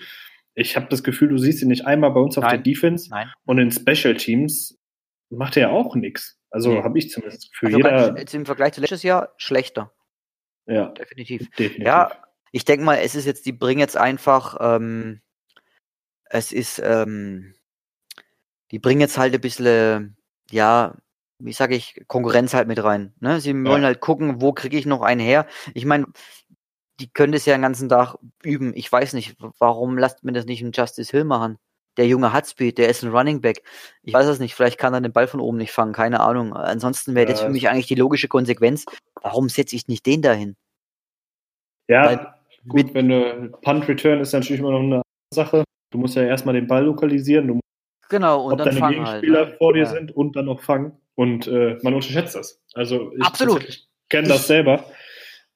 Ich habe das Gefühl, du siehst ihn nicht einmal bei uns auf Nein. der Defense Nein. und in Special Teams macht er ja auch nichts. Also nee. habe ich zumindest für also jeder. Jetzt im Vergleich zu letztes Jahr schlechter. Ja. Definitiv. Definitiv. Ja, ich denke mal, es ist jetzt, die bringen jetzt einfach, ähm, es ist, ähm, die bringen jetzt halt ein bisschen, ja, wie sage ich, Konkurrenz halt mit rein. Ne? Sie ja. wollen halt gucken, wo kriege ich noch einen her. Ich meine, die können das ja den ganzen Tag üben. Ich weiß nicht, warum lasst mir das nicht ein Justice Hill machen? der Junge hat Speed, der ist ein Running Back. Ich weiß es nicht, vielleicht kann er den Ball von oben nicht fangen, keine Ahnung. Ansonsten wäre ja, das für mich eigentlich die logische Konsequenz. Warum setze ich nicht den dahin? Ja, Weil, gut, wenn du Punt Return ist natürlich immer noch eine Sache. Du musst ja erstmal den Ball lokalisieren. Du genau, und ob dann deine Gegenspieler halt, ne? vor dir ja. sind und dann noch fangen. Und äh, man unterschätzt das. Also ich Absolut. kenne das selber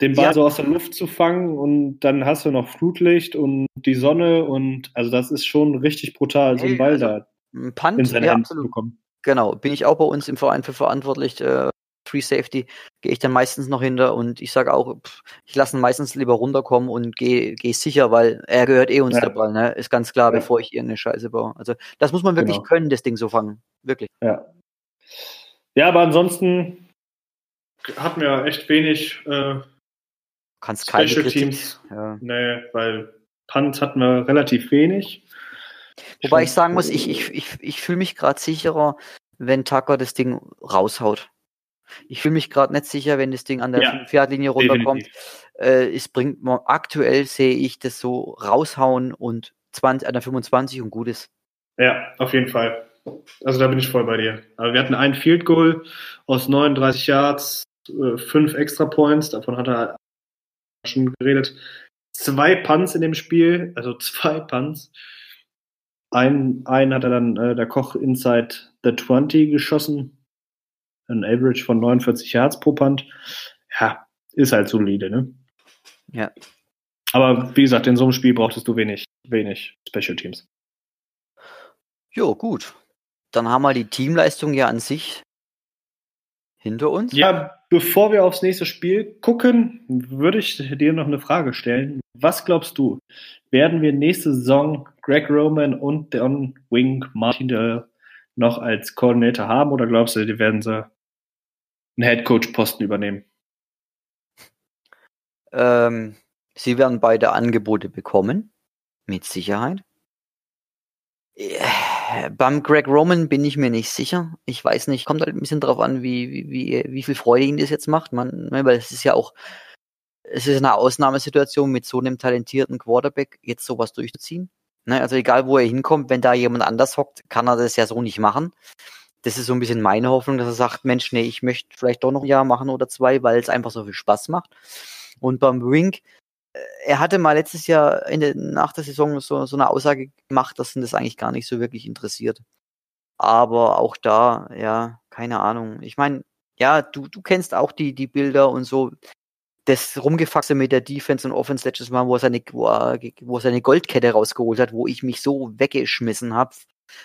den Ball ja. so aus der Luft zu fangen und dann hast du noch Flutlicht und die Sonne und also das ist schon richtig brutal, so einen Ball also, da Punt, in seine ja, Hände zu bekommen. Genau, bin ich auch bei uns im Verein für verantwortlich. Äh, Free Safety gehe ich dann meistens noch hinter und ich sage auch, pff, ich lasse ihn meistens lieber runterkommen und gehe geh sicher, weil er gehört eh uns ja. der Ball, ne? Ist ganz klar, ja. bevor ich irgendeine Scheiße baue. Also das muss man wirklich genau. können, das Ding so fangen. Wirklich. Ja. Ja, aber ansonsten hatten wir echt wenig äh, kannst keine Special Kritik, Teams. Ja. Nee, weil Punts hatten wir relativ wenig. Wobei ich sagen muss, ich, ich, ich, ich fühle mich gerade sicherer, wenn Tucker das Ding raushaut. Ich fühle mich gerade nicht sicher, wenn das Ding an der ja, Pferdlinie runterkommt. Äh, es bringt aktuell sehe ich das so raushauen und 20, an der 25 und gut ist. Ja, auf jeden Fall. Also da bin ich voll bei dir. Aber wir hatten ein Field Goal aus 39 Yards, äh, fünf Extra Points, davon hat er schon geredet. Zwei Punts in dem Spiel, also zwei Punts. Einen, einen hat er dann äh, der Koch inside the 20 geschossen. Ein Average von 49 Yards pro Punt. Ja, ist halt solide, ne? Ja. Aber wie gesagt, in so einem Spiel brauchtest du wenig, wenig Special Teams. Jo, gut. Dann haben wir die Teamleistung ja an sich hinter uns. Ja, bevor wir aufs nächste Spiel gucken, würde ich dir noch eine Frage stellen. Was glaubst du? Werden wir nächste Saison Greg Roman und Don Wing Martin noch als Koordinator haben oder glaubst du, die werden sie einen Headcoach-Posten übernehmen? Ähm, sie werden beide Angebote bekommen, mit Sicherheit. Äh, beim Greg Roman bin ich mir nicht sicher. Ich weiß nicht, kommt halt ein bisschen drauf an, wie, wie, wie, wie viel Freude ihn das jetzt macht. Man, ne, weil es ist ja auch, es ist eine Ausnahmesituation mit so einem talentierten Quarterback, jetzt sowas durchzuziehen. Ne, also egal, wo er hinkommt, wenn da jemand anders hockt, kann er das ja so nicht machen. Das ist so ein bisschen meine Hoffnung, dass er sagt, Mensch, nee, ich möchte vielleicht doch noch ein Jahr machen oder zwei, weil es einfach so viel Spaß macht. Und beim Wink, er hatte mal letztes Jahr Ende, nach der Saison so, so eine Aussage gemacht, dass ihn das eigentlich gar nicht so wirklich interessiert. Aber auch da, ja, keine Ahnung. Ich meine, ja, du, du kennst auch die, die Bilder und so. Das Rumgefaxe mit der Defense und Offense letztes Mal, wo er seine, wo er, wo er seine Goldkette rausgeholt hat, wo ich mich so weggeschmissen habe.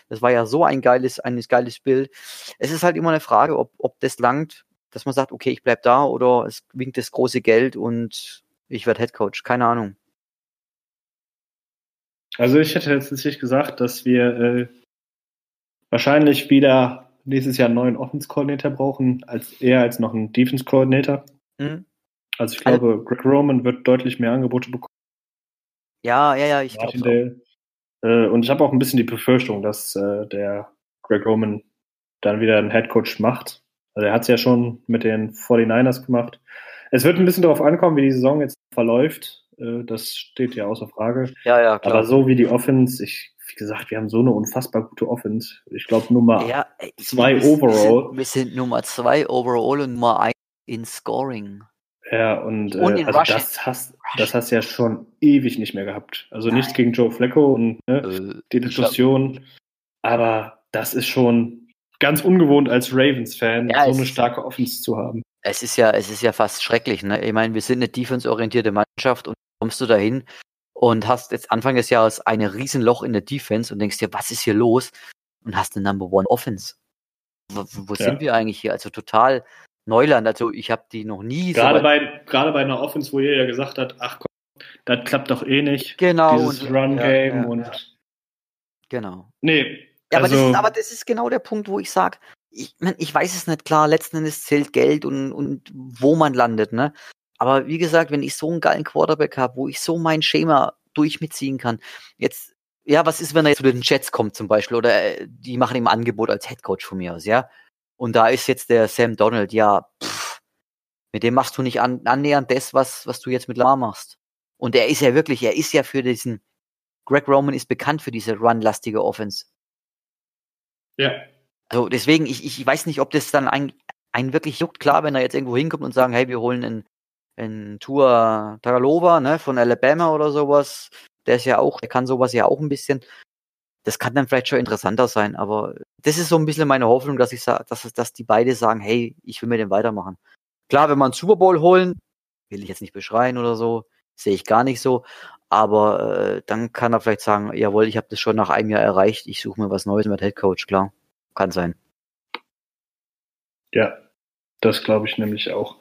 Das war ja so ein geiles, ein geiles Bild. Es ist halt immer eine Frage, ob, ob das langt, dass man sagt, okay, ich bleib da oder es winkt das große Geld und ich werde Head Coach, keine Ahnung. Also ich hätte jetzt nicht gesagt, dass wir äh, wahrscheinlich wieder nächstes Jahr einen neuen Offense-Coordinator brauchen, als eher als noch einen Defense-Coordinator. Mhm. Also ich glaube, also, Greg Roman wird deutlich mehr Angebote bekommen. Ja, ja, ja, ich glaube äh, Und ich habe auch ein bisschen die Befürchtung, dass äh, der Greg Roman dann wieder einen Head Coach macht. Also er hat es ja schon mit den 49ers gemacht. Es wird ein bisschen darauf ankommen, wie die Saison jetzt verläuft. Äh, das steht ja außer Frage. Ja, ja, klar. Aber so wie die Offense, ich, wie gesagt, wir haben so eine unfassbar gute Offense. Ich glaube Nummer ja, zwei wir overall. Sind, wir sind Nummer zwei overall und Nummer eins in Scoring. Ja, und, und äh, also das hast, das hast du ja schon ewig nicht mehr gehabt. Also Nein. nichts gegen Joe Flacco und ne, äh, die Diskussion. Aber das ist schon ganz ungewohnt als Ravens-Fan, ja, so eine starke Offense zu haben. Es ist ja, es ist ja fast schrecklich. Ne? Ich meine, wir sind eine defense-orientierte Mannschaft und kommst du dahin und hast jetzt Anfang des Jahres ein Riesenloch in der Defense und denkst dir, was ist hier los? Und hast eine Number One Offense. Wo, wo ja. sind wir eigentlich hier? Also total Neuland. Also ich habe die noch nie gerade so bei gerade bei einer Offense, wo jeder gesagt hat, ach komm, das klappt doch eh nicht. Genau. Dieses Run Game ja, ja, und genau. Nee. Ja, also, aber, das ist, aber das ist genau der Punkt, wo ich sage, ich, mein, ich weiß es nicht klar, letzten Endes zählt Geld und, und wo man landet, ne? Aber wie gesagt, wenn ich so einen geilen Quarterback habe, wo ich so mein Schema durch mitziehen kann, jetzt, ja, was ist, wenn er jetzt zu den Jets kommt zum Beispiel oder äh, die machen ihm ein Angebot als Headcoach von mir aus, ja? Und da ist jetzt der Sam Donald, ja, pff, mit dem machst du nicht an, annähernd das, was, was du jetzt mit Lamar machst. Und er ist ja wirklich, er ist ja für diesen, Greg Roman ist bekannt für diese run-lastige Offense. Ja, also deswegen, ich, ich weiß nicht, ob das dann ein, einen wirklich juckt. Klar, wenn er jetzt irgendwo hinkommt und sagen, hey, wir holen einen, einen Tour Tagalova, ne, von Alabama oder sowas. Der ist ja auch, der kann sowas ja auch ein bisschen. Das kann dann vielleicht schon interessanter sein, aber das ist so ein bisschen meine Hoffnung, dass ich sage, dass, dass die beide sagen, hey, ich will mit dem weitermachen. Klar, wenn einen Super Bowl holen, will ich jetzt nicht beschreien oder so, sehe ich gar nicht so, aber äh, dann kann er vielleicht sagen, jawohl, ich habe das schon nach einem Jahr erreicht, ich suche mir was Neues mit Head Coach, klar. Kann sein. Ja, das glaube ich nämlich auch.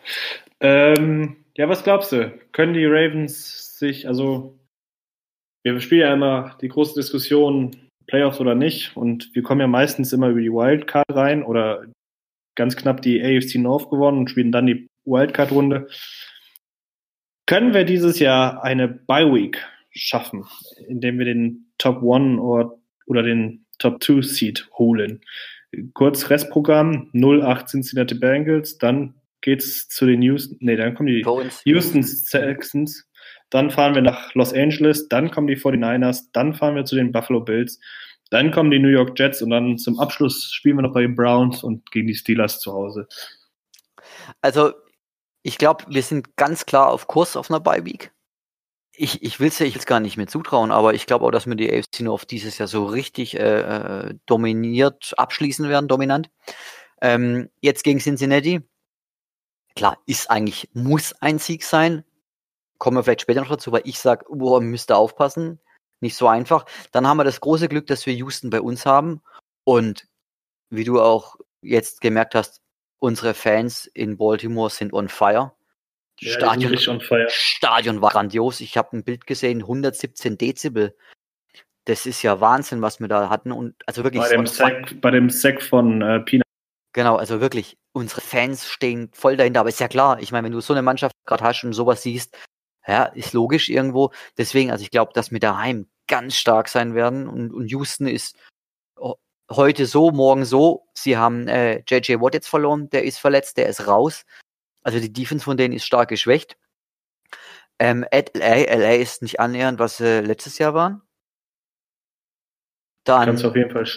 Ähm, ja, was glaubst du? Können die Ravens sich, also wir spielen ja immer die große Diskussion, Playoffs oder nicht, und wir kommen ja meistens immer über die Wildcard rein oder ganz knapp die AFC North gewonnen und spielen dann die Wildcard-Runde. Können wir dieses Jahr eine Bye Week schaffen, indem wir den Top One oder, oder den Top 2 Seed holen. Kurz Restprogramm 08 Cincinnati Bengals, dann geht's zu den Houston, nee, dann kommen die Houston Texans, dann fahren wir nach Los Angeles, dann kommen die 49ers, dann fahren wir zu den Buffalo Bills, dann kommen die New York Jets und dann zum Abschluss spielen wir noch bei den Browns und gegen die Steelers zu Hause. Also, ich glaube, wir sind ganz klar auf Kurs auf einer Bye Week ich, ich will es ja ich gar nicht mehr zutrauen, aber ich glaube auch, dass wir die AFC North dieses Jahr so richtig äh, äh, dominiert abschließen werden, dominant. Ähm, jetzt gegen Cincinnati. Klar, ist eigentlich, muss ein Sieg sein. Kommen wir vielleicht später noch dazu, weil ich sage, oh, müsste aufpassen. Nicht so einfach. Dann haben wir das große Glück, dass wir Houston bei uns haben. Und wie du auch jetzt gemerkt hast, unsere Fans in Baltimore sind on fire. Ja, Stadion, on fire. Stadion war grandios. Ich habe ein Bild gesehen, 117 Dezibel. Das ist ja Wahnsinn, was wir da hatten. Und also wirklich. Bei dem Sack, bei dem Sack von äh, Pina. Genau, also wirklich, unsere Fans stehen voll dahinter. Aber ist ja klar, ich meine, wenn du so eine Mannschaft gerade hast und sowas siehst, ja, ist logisch irgendwo. Deswegen, also ich glaube, dass wir daheim ganz stark sein werden. Und, und Houston ist heute so, morgen so. Sie haben äh, JJ Watt jetzt verloren, der ist verletzt, der ist raus. Also die Defense von denen ist stark geschwächt. Ähm, at LA, LA ist nicht annähernd, was sie letztes Jahr waren. Dann Kannst du auf jeden Fall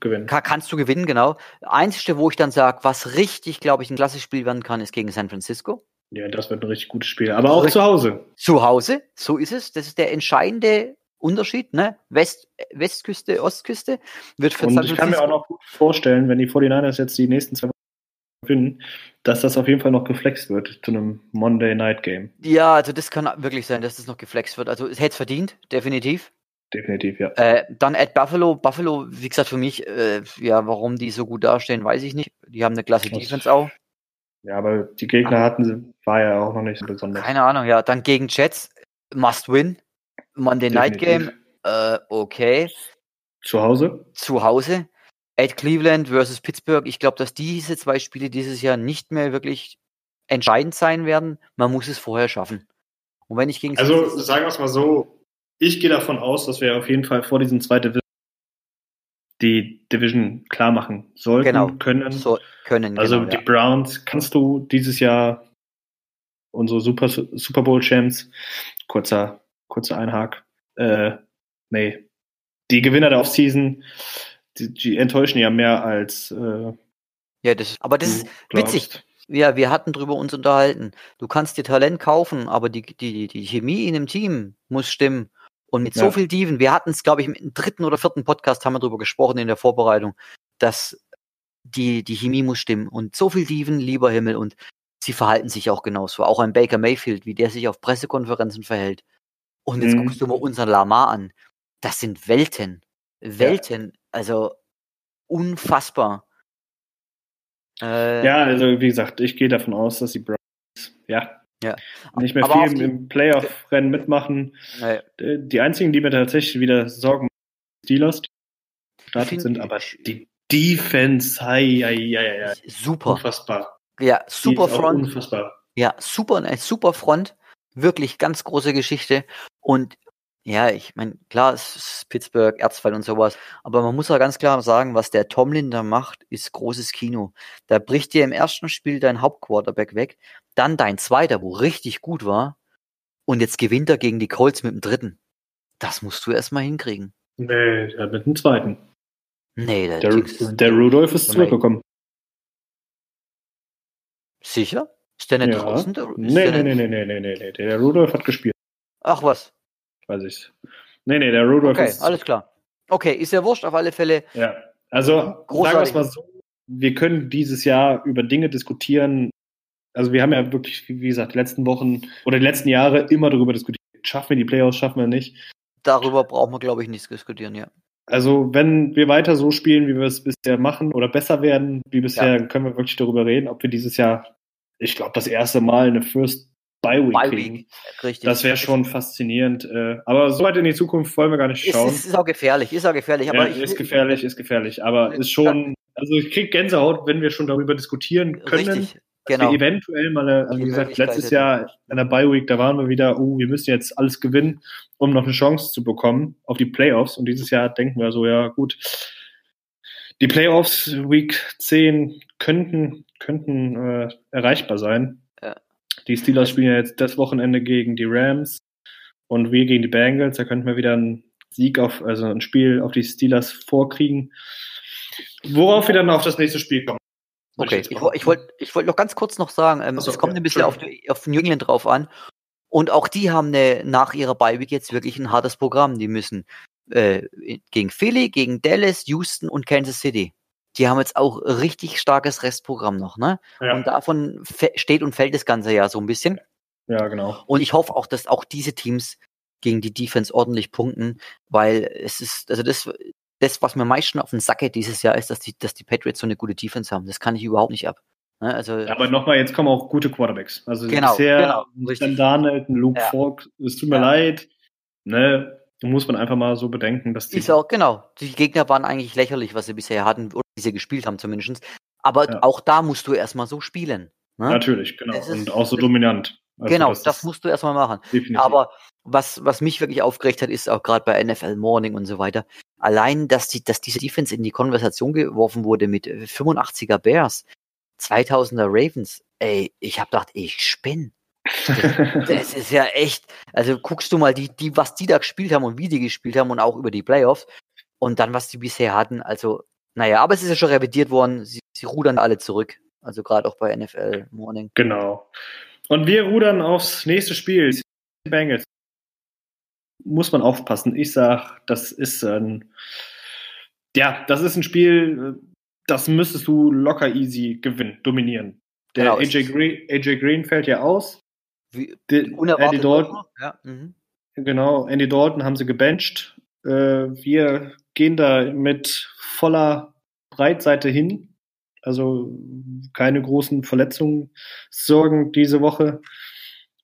gewinnen. Ka kannst du gewinnen, genau. Einzige, wo ich dann sage, was richtig, glaube ich, ein klassisches Spiel werden kann, ist gegen San Francisco. Ja, das wird ein richtig gutes Spiel. Aber auch zu Hause. Zu Hause, so ist es. Das ist der entscheidende Unterschied, ne? West, Westküste, Ostküste. Wird für Und San ich kann mir auch noch gut vorstellen, wenn die 49ers jetzt die nächsten zwei Wochen gewinnen, dass das auf jeden Fall noch geflext wird zu einem Monday Night Game. Ja, also das kann wirklich sein, dass das noch geflext wird. Also es hätte es verdient, definitiv. Definitiv, ja. Äh, dann at Buffalo. Buffalo, wie gesagt, für mich, äh, ja, warum die so gut dastehen, weiß ich nicht. Die haben eine klasse Defense auch. Ja, aber die Gegner hatten sie, war ja auch noch nicht so besonders. Keine Ahnung, ja. Dann gegen Jets, must win. Monday Night Game, Definitiv. äh, okay. Zu Hause? zu Hause. At Cleveland versus Pittsburgh. Ich glaube, dass diese zwei Spiele dieses Jahr nicht mehr wirklich entscheidend sein werden. Man muss es vorher schaffen. Und wenn ich gegen Also sagen wir es mal so, ich gehe davon aus, dass wir auf jeden Fall vor diesen zwei Division die Division klar machen sollten, Genau. können. so können, also genau, die ja. Browns kannst du dieses Jahr unsere Super, Super Bowl Champs, kurzer, kurzer Einhak, äh, nee, die Gewinner der Offseason, die, die enttäuschen ja mehr als äh, ja, das, aber das ist witzig. Ja, wir hatten drüber uns unterhalten. Du kannst dir Talent kaufen, aber die, die, die Chemie in dem Team muss stimmen. Und mit so Ja. viel Tiefen, wir hatten es, glaube ich, im dritten oder vierten Podcast haben wir drüber gesprochen in der Vorbereitung, dass die, die Chemie muss stimmen. Und so viel Tiefen, lieber Himmel. Und sie verhalten sich auch genauso. Auch ein Baker Mayfield, wie der sich auf Pressekonferenzen verhält. Und jetzt Mhm. guckst du mal unseren Lamar an. Das sind Welten. Welten. Also unfassbar. Äh, Ja, also wie gesagt, ich gehe davon aus, dass die Browns ja, Ja. nicht mehr Aber viel die- im Playoff-Rennen mitmachen. äh, Äh, Die einzigen, die mir tatsächlich wieder Sorgen machen, Steelers, die gestartet sind, aber die Defense, hei, hei, hei, hei, super. unfassbar. Ja, super Front. Unfassbar. Ja, super, eine super Front. Wirklich ganz große Geschichte. Und ja, ich meine, klar, es ist Pittsburgh, Erzfall und sowas. Aber man muss ja ganz klar sagen, was der Tomlin da macht, ist großes Kino. Da bricht dir im ersten Spiel dein Hauptquarterback weg, dann dein zweiter, wo richtig gut war. Und jetzt gewinnt er gegen die Colts mit dem dritten. Das musst du erstmal hinkriegen. Nee, mit dem zweiten. Nee, der, Der, der Rudolph ist Nee. zurückgekommen. Sicher? Ist der nicht Ja. draußen? Der, Nee, der nee, nee, nee, nee, nee, nee, der Rudolph hat gespielt, Ach was. Weiß ich. Nee, nee, der Rudolph Okay, ist alles klar. Okay, ist ja wurscht auf alle Fälle. Ja, also sagen wir Großartig. es mal so, wir können dieses Jahr über Dinge diskutieren. Also wir haben ja wirklich, wie gesagt, die letzten Wochen oder die letzten Jahre immer darüber diskutiert. Schaffen wir die Playoffs, schaffen wir nicht. Darüber brauchen wir, glaube ich, nichts diskutieren, ja. Also wenn wir weiter so spielen, wie wir es bisher machen oder besser werden wie bisher, dann können wir wirklich darüber reden, ob wir dieses Jahr, ich glaube, das erste Mal eine First Bye Week Bye kriegen. Week, richtig. Das wäre schon faszinierend. äh, Aber so weit in die Zukunft wollen wir gar nicht Ist, schauen. ist, ist auch gefährlich, ist auch gefährlich. Ja, Aber ich, ist gefährlich, ist gefährlich. Aber ist schon, also ich krieg Gänsehaut, wenn wir schon darüber diskutieren können. Richtig, genau. wir eventuell mal, eine, also Die wie gesagt, letztes. Jahr in der Bye Week, da waren wir wieder, oh, wir müssen jetzt alles gewinnen, um noch eine Chance zu bekommen auf die Playoffs. Und dieses Jahr denken wir so, ja gut, die Playoffs Week 10 könnten, könnten äh, erreichbar sein. Die Steelers spielen ja jetzt das Wochenende gegen die Rams und wir gegen die Bengals. Da könnten wir wieder einen Sieg auf, also ein Spiel auf die Steelers vorkriegen. Worauf wir dann auf das nächste Spiel kommen. Okay, ich, ich wollte ich wollt noch ganz kurz noch sagen, ähm, so, es kommt ja, ein bisschen auf, auf New England drauf an. Und auch die haben eine, nach ihrer Week jetzt wirklich ein hartes Programm. Die müssen äh, gegen Philly, gegen Dallas, Houston und Kansas City. Die haben jetzt auch richtig starkes Restprogramm noch, ne? Ja. Und davon steht und fällt das ganze Jahr so ein bisschen. Ja, genau. Und ich hoffe auch, dass auch diese Teams gegen die Defense ordentlich punkten, weil es ist, also das, das, was mir meistens auf den Sack geht dieses Jahr, ist, dass die, dass die Patriots so eine gute Defense haben. Das kann ich überhaupt nicht ab. Ne? Also, Ja, aber nochmal, jetzt kommen auch gute Quarterbacks. Also Genau, bisher genau, richtig. Sam Darnold, Luke Ja. Falk, es tut mir Ja. leid. Ne, muss man einfach mal so bedenken, dass die Ist auch, genau. Die Gegner waren eigentlich lächerlich, was sie bisher hatten, oder wie sie gespielt haben zumindest. Aber Ja. auch da musst du erstmal so spielen. Ne? natürlich, genau. Ist- Und auch so dominant. Also genau, das, ist musst du erstmal machen. definitiv. Aber was, was mich wirklich aufgeregt hat, ist auch gerade bei NFL Morning und so weiter. Allein, dass die, dass diese Defense in die Konversation geworfen wurde mit äh, 85er Bears, 2000er Ravens. Ey, ich hab gedacht, ich spinn. Das ist ja echt. Also guckst du mal, die, die, was die da gespielt haben und wie die gespielt haben und auch über die Playoffs und dann, was die bisher hatten. Also, naja, aber es ist ja schon revidiert worden. Sie, sie rudern alle zurück. Also gerade auch bei NFL Morning. Genau. Und wir rudern aufs nächste Spiel. Die Bengals. Muss man aufpassen. Ich sag, das ist ein, ja, das ist ein Spiel, das müsstest du locker easy gewinnen, dominieren. Der Genau, AJ, Green, AJ Green fällt ja aus. Wie, Die, unerwartet. Andy Dalton. Ja, mhm. genau, Andy Dalton haben sie gebencht. Äh, wir gehen da mit voller Breitseite hin. Also keine großen Verletzungen sorgen diese Woche.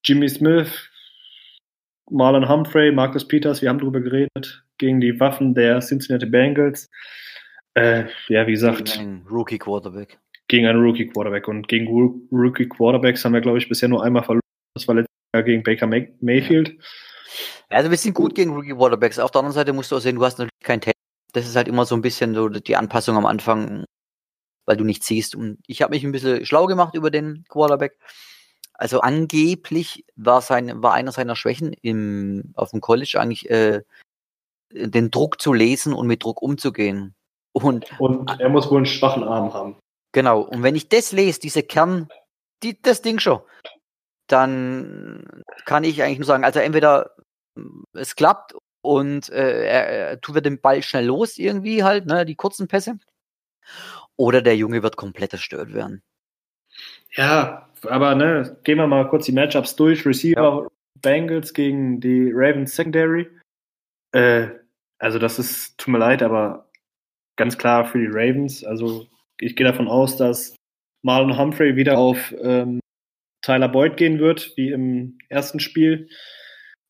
Jimmy Smith, Marlon Humphrey, Marcus Peters, wir haben drüber geredet, gegen die Waffen der Cincinnati Bengals. Äh, ja, wie gesagt, Gegen einen Rookie Quarterback. gegen einen Rookie Quarterback. Und gegen Rookie Quarterbacks haben wir, glaube ich, bisher nur einmal verloren. Das war letztes Jahr gegen Baker May Mayfield. Also wir sind gut gegen Rookie Quarterbacks. Auf der anderen Seite musst du auch sehen, du hast natürlich kein Tape. Das ist halt immer so ein bisschen so die Anpassung am Anfang, weil du nicht siehst. Und ich habe mich ein bisschen schlau gemacht über den Quarterback. Also angeblich war sein, war einer seiner Schwächen im, auf dem College eigentlich äh, den Druck zu lesen und mit Druck umzugehen. Und Und er muss wohl einen schwachen Arm haben. Genau, und wenn ich das lese, diese Kern, die, das Ding schon, dann kann ich eigentlich nur sagen, also entweder es klappt und äh, er, er tut wir den Ball schnell los irgendwie halt, ne, die kurzen Pässe, oder der Junge wird komplett zerstört werden. Ja, aber ne, gehen wir mal kurz die Matchups durch. Receiver Bengals gegen die Ravens Secondary. Äh, also das ist, tut mir leid, aber ganz klar für die Ravens. Also ich gehe davon aus, dass Marlon Humphrey wieder auf ähm, Tyler Boyd gehen wird, wie im ersten Spiel.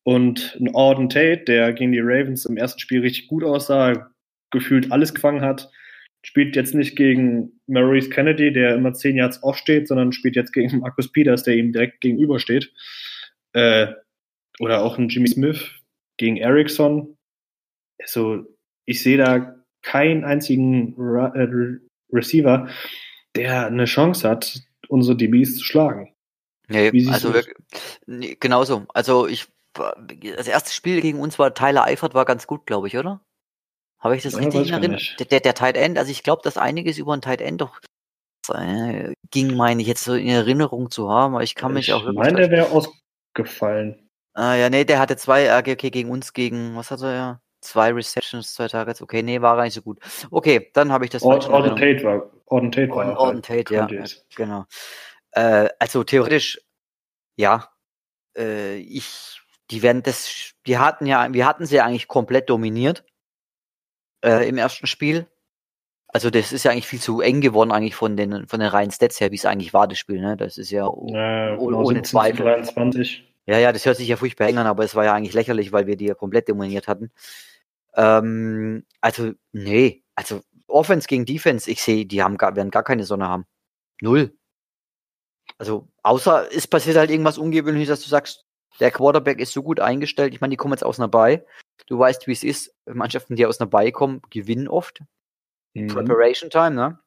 Und ein Auden Tate, der gegen die Ravens im ersten Spiel richtig gut aussah, gefühlt alles gefangen hat, spielt jetzt nicht gegen Maurice Kennedy, der immer zehn Yards off steht, sondern spielt jetzt gegen Marcus Peters, der ihm direkt gegenüber steht. Äh, oder auch ein Jimmy Smith gegen Erickson. Also, ich sehe da keinen einzigen äh, Re Receiver, der eine Chance hat, unsere DBs zu schlagen. Nee, Wie also wirklich, nee, genauso. Also ich, das erste Spiel gegen uns war Tyler Eifert war ganz gut, glaube ich, oder? Habe ich das Ja, richtig ich nicht. Der, der, der Tight End, also ich glaube, dass einiges über ein Tight End doch äh, ging, meine ich, jetzt so in Erinnerung zu haben, aber ich kann mich ich auch wirklich. meine, der wäre ausgefallen. ah, ja, nee, der hatte zwei, äh, okay, gegen uns, gegen, was hat er ja? Zwei Receptions, zwei Targets, okay, nee, war gar nicht so gut. Okay, dann habe ich das falsch Ord in Auden Erinnerung. Tate war, Auden Tate war Orden, halt Orden Tate, ja, genau. Äh, also theoretisch, ja, äh, ich, die werden das, die hatten ja, wir hatten sie ja eigentlich komplett dominiert äh, im ersten Spiel. Also das ist ja eigentlich viel zu eng geworden eigentlich von den von den reinen Stats her, wie es eigentlich war das Spiel. Ne, das ist ja Ja, genau, ohne 17 zu Zweifel. 23. ja, ja, das hört sich ja furchtbar eng an, aber es war ja eigentlich lächerlich, weil wir die ja komplett dominiert hatten. Ähm, also, nee, also Offense gegen Defense, ich sehe, die haben gar, werden gar keine Sonne haben. Null. Also, außer es passiert halt irgendwas Ungewöhnliches, dass du sagst, der Quarterback ist so gut eingestellt. Ich meine, die kommen jetzt aus einer Bay. Du weißt, wie es ist. Mannschaften, die aus einer Bay kommen, gewinnen oft. Mhm. Preparation Time, ne?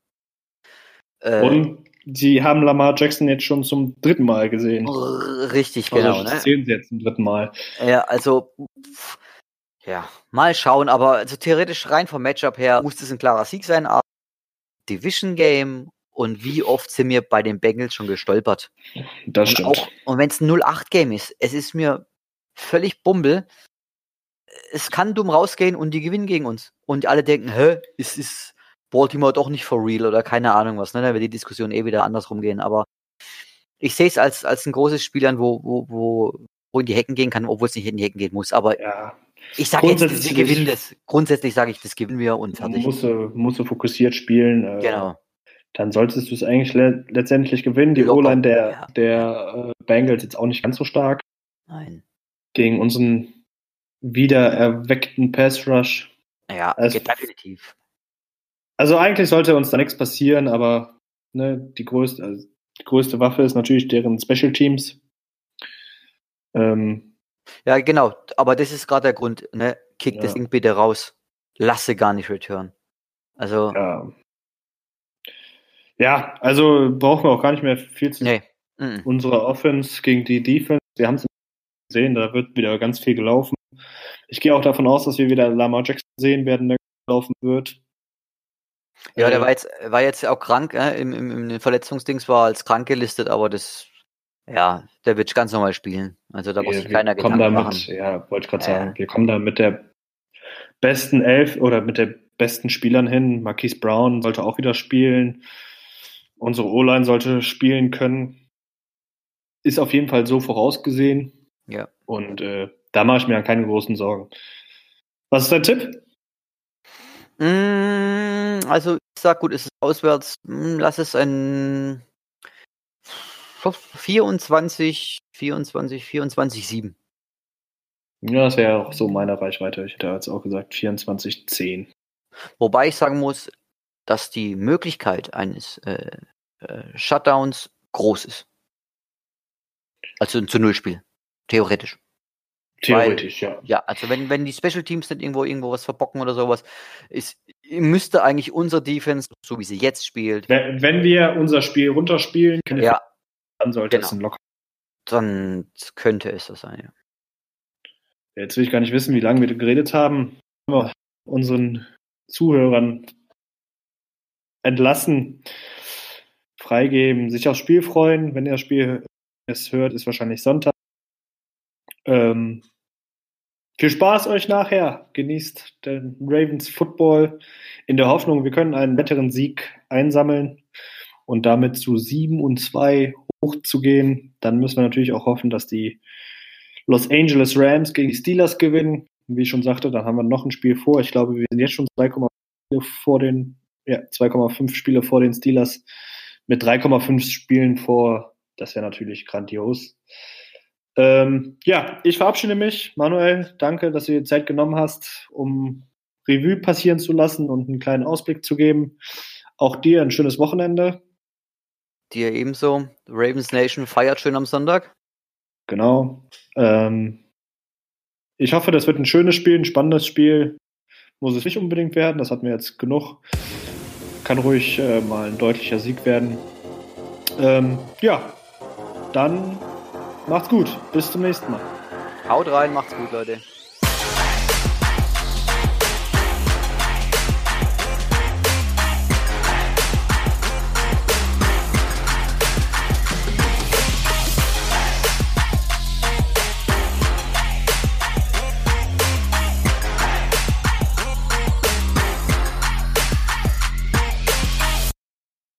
Äh, Und sie haben Lamar Jackson jetzt schon zum dritten Mal gesehen. richtig, genau, also ne? sehen sie jetzt zum dritten Mal. Ja, also, pff, ja, mal schauen, aber also theoretisch rein vom Matchup her muss das ein klarer Sieg sein, aber Division Game und wie oft sind wir bei den Bengals schon gestolpert? Das Und, stimmt. auch, und wenn es ein 0-8 Game ist, es ist mir völlig Bumbel. Es kann dumm rausgehen und die gewinnen gegen uns. Und alle denken, hä, ist, ist Baltimore doch nicht for real oder keine Ahnung was, ne? Da wird die Diskussion eh wieder andersrum gehen, aber ich sehe es als, als ein großes Spiel an, wo, wo, wo, wo in die Hecken gehen kann, obwohl es nicht in die Hecken gehen muss. Aber Ja, ich sage jetzt, wir gewinnen das. Grundsätzlich sage ich, das gewinnen wir und fertig. musst du, musst du fokussiert spielen. Äh, Genau. Dann solltest du es eigentlich le letztendlich gewinnen. Die O-Line der, ja. der äh, Bengals jetzt auch nicht ganz so stark Nein. gegen unseren wieder erweckten Pass Rush. Ja, Also- geht definitiv. Also eigentlich sollte uns da nichts passieren, aber ne, die, größte, also die größte Waffe ist natürlich deren Special Teams. Ähm, Ja, genau. Aber das ist gerade der Grund. Ne? Kick das Ja. Ding bitte raus. Lasse gar nicht return. Also, ja. Ja, also brauchen wir auch gar nicht mehr viel zu nee. Unsere Offense gegen die Defense, wir haben es gesehen, da wird wieder ganz viel gelaufen. Ich gehe auch davon aus, dass wir wieder Lamar Jackson sehen werden, der gelaufen wird. Ja, der Äh, war jetzt, war jetzt auch krank, äh, im, im, im Verletzungsdings war als krank gelistet, aber das, ja, der wird ganz normal spielen. Also da muss sich keiner wir kommen Gedanken da machen. ja, wollte ich gerade Ja. sagen, wir kommen da mit der besten Elf oder mit der besten Spielern hin. Marquise Brown sollte auch wieder spielen. Unsere O-Line sollte spielen können. Ist auf jeden Fall so vorausgesehen. Ja. Und äh, da mache ich mir keine großen Sorgen. Was ist dein Tipp? Mm, also, ich sag gut, ist es auswärts, mm, lass es ein 24, 24, 24, 7. Ja, das wäre auch so meine Reichweite. Ich hätte jetzt auch gesagt 24, 10. Wobei ich sagen muss, dass die Möglichkeit eines äh, äh, Shutdowns groß ist. Also ein zu Null Spiel. Theoretisch. Theoretisch, ja. Ja, also wenn, wenn die Special Teams nicht irgendwo irgendwo was verbocken oder sowas, ist, müsste eigentlich unser Defense, so wie sie jetzt spielt, Wenn, wenn wir unser Spiel runterspielen, ja, dann sollte genau. es ein Locker. dann könnte es das sein, ja. Jetzt will ich gar nicht wissen, wie lange wir geredet haben. Unseren Zuhörern entlassen, freigeben, sich aufs Spiel freuen. Wenn ihr das Spiel es hört, ist wahrscheinlich Sonntag. Ähm, viel Spaß euch nachher. Genießt den Ravens Football in der Hoffnung, wir können einen weiteren Sieg einsammeln und damit zu 7 und 2 hochzugehen. Dann müssen wir natürlich auch hoffen, dass die Los Angeles Rams gegen die Steelers gewinnen. Wie ich schon sagte, dann haben wir noch ein Spiel vor. Ich glaube, wir sind jetzt schon 2,5 Spiele vor den, ja, 2,5 Spiele vor den Steelers mit 3,5 Spielen vor. Das wäre natürlich grandios. Ähm, ja, ich verabschiede mich. Manuel, danke, dass du dir Zeit genommen hast, um Revue passieren zu lassen und einen kleinen Ausblick zu geben. Auch dir ein schönes Wochenende. Dir ebenso. Ravens Nation feiert schön am Sonntag. Genau. Ähm, ich hoffe, das wird ein schönes Spiel, ein spannendes Spiel. Muss es nicht unbedingt werden, das hatten wir jetzt genug. Kann ruhig äh, mal ein deutlicher Sieg werden. Ähm, ja, dann macht's gut. Bis zum nächsten Mal. Haut rein, macht's gut, Leute.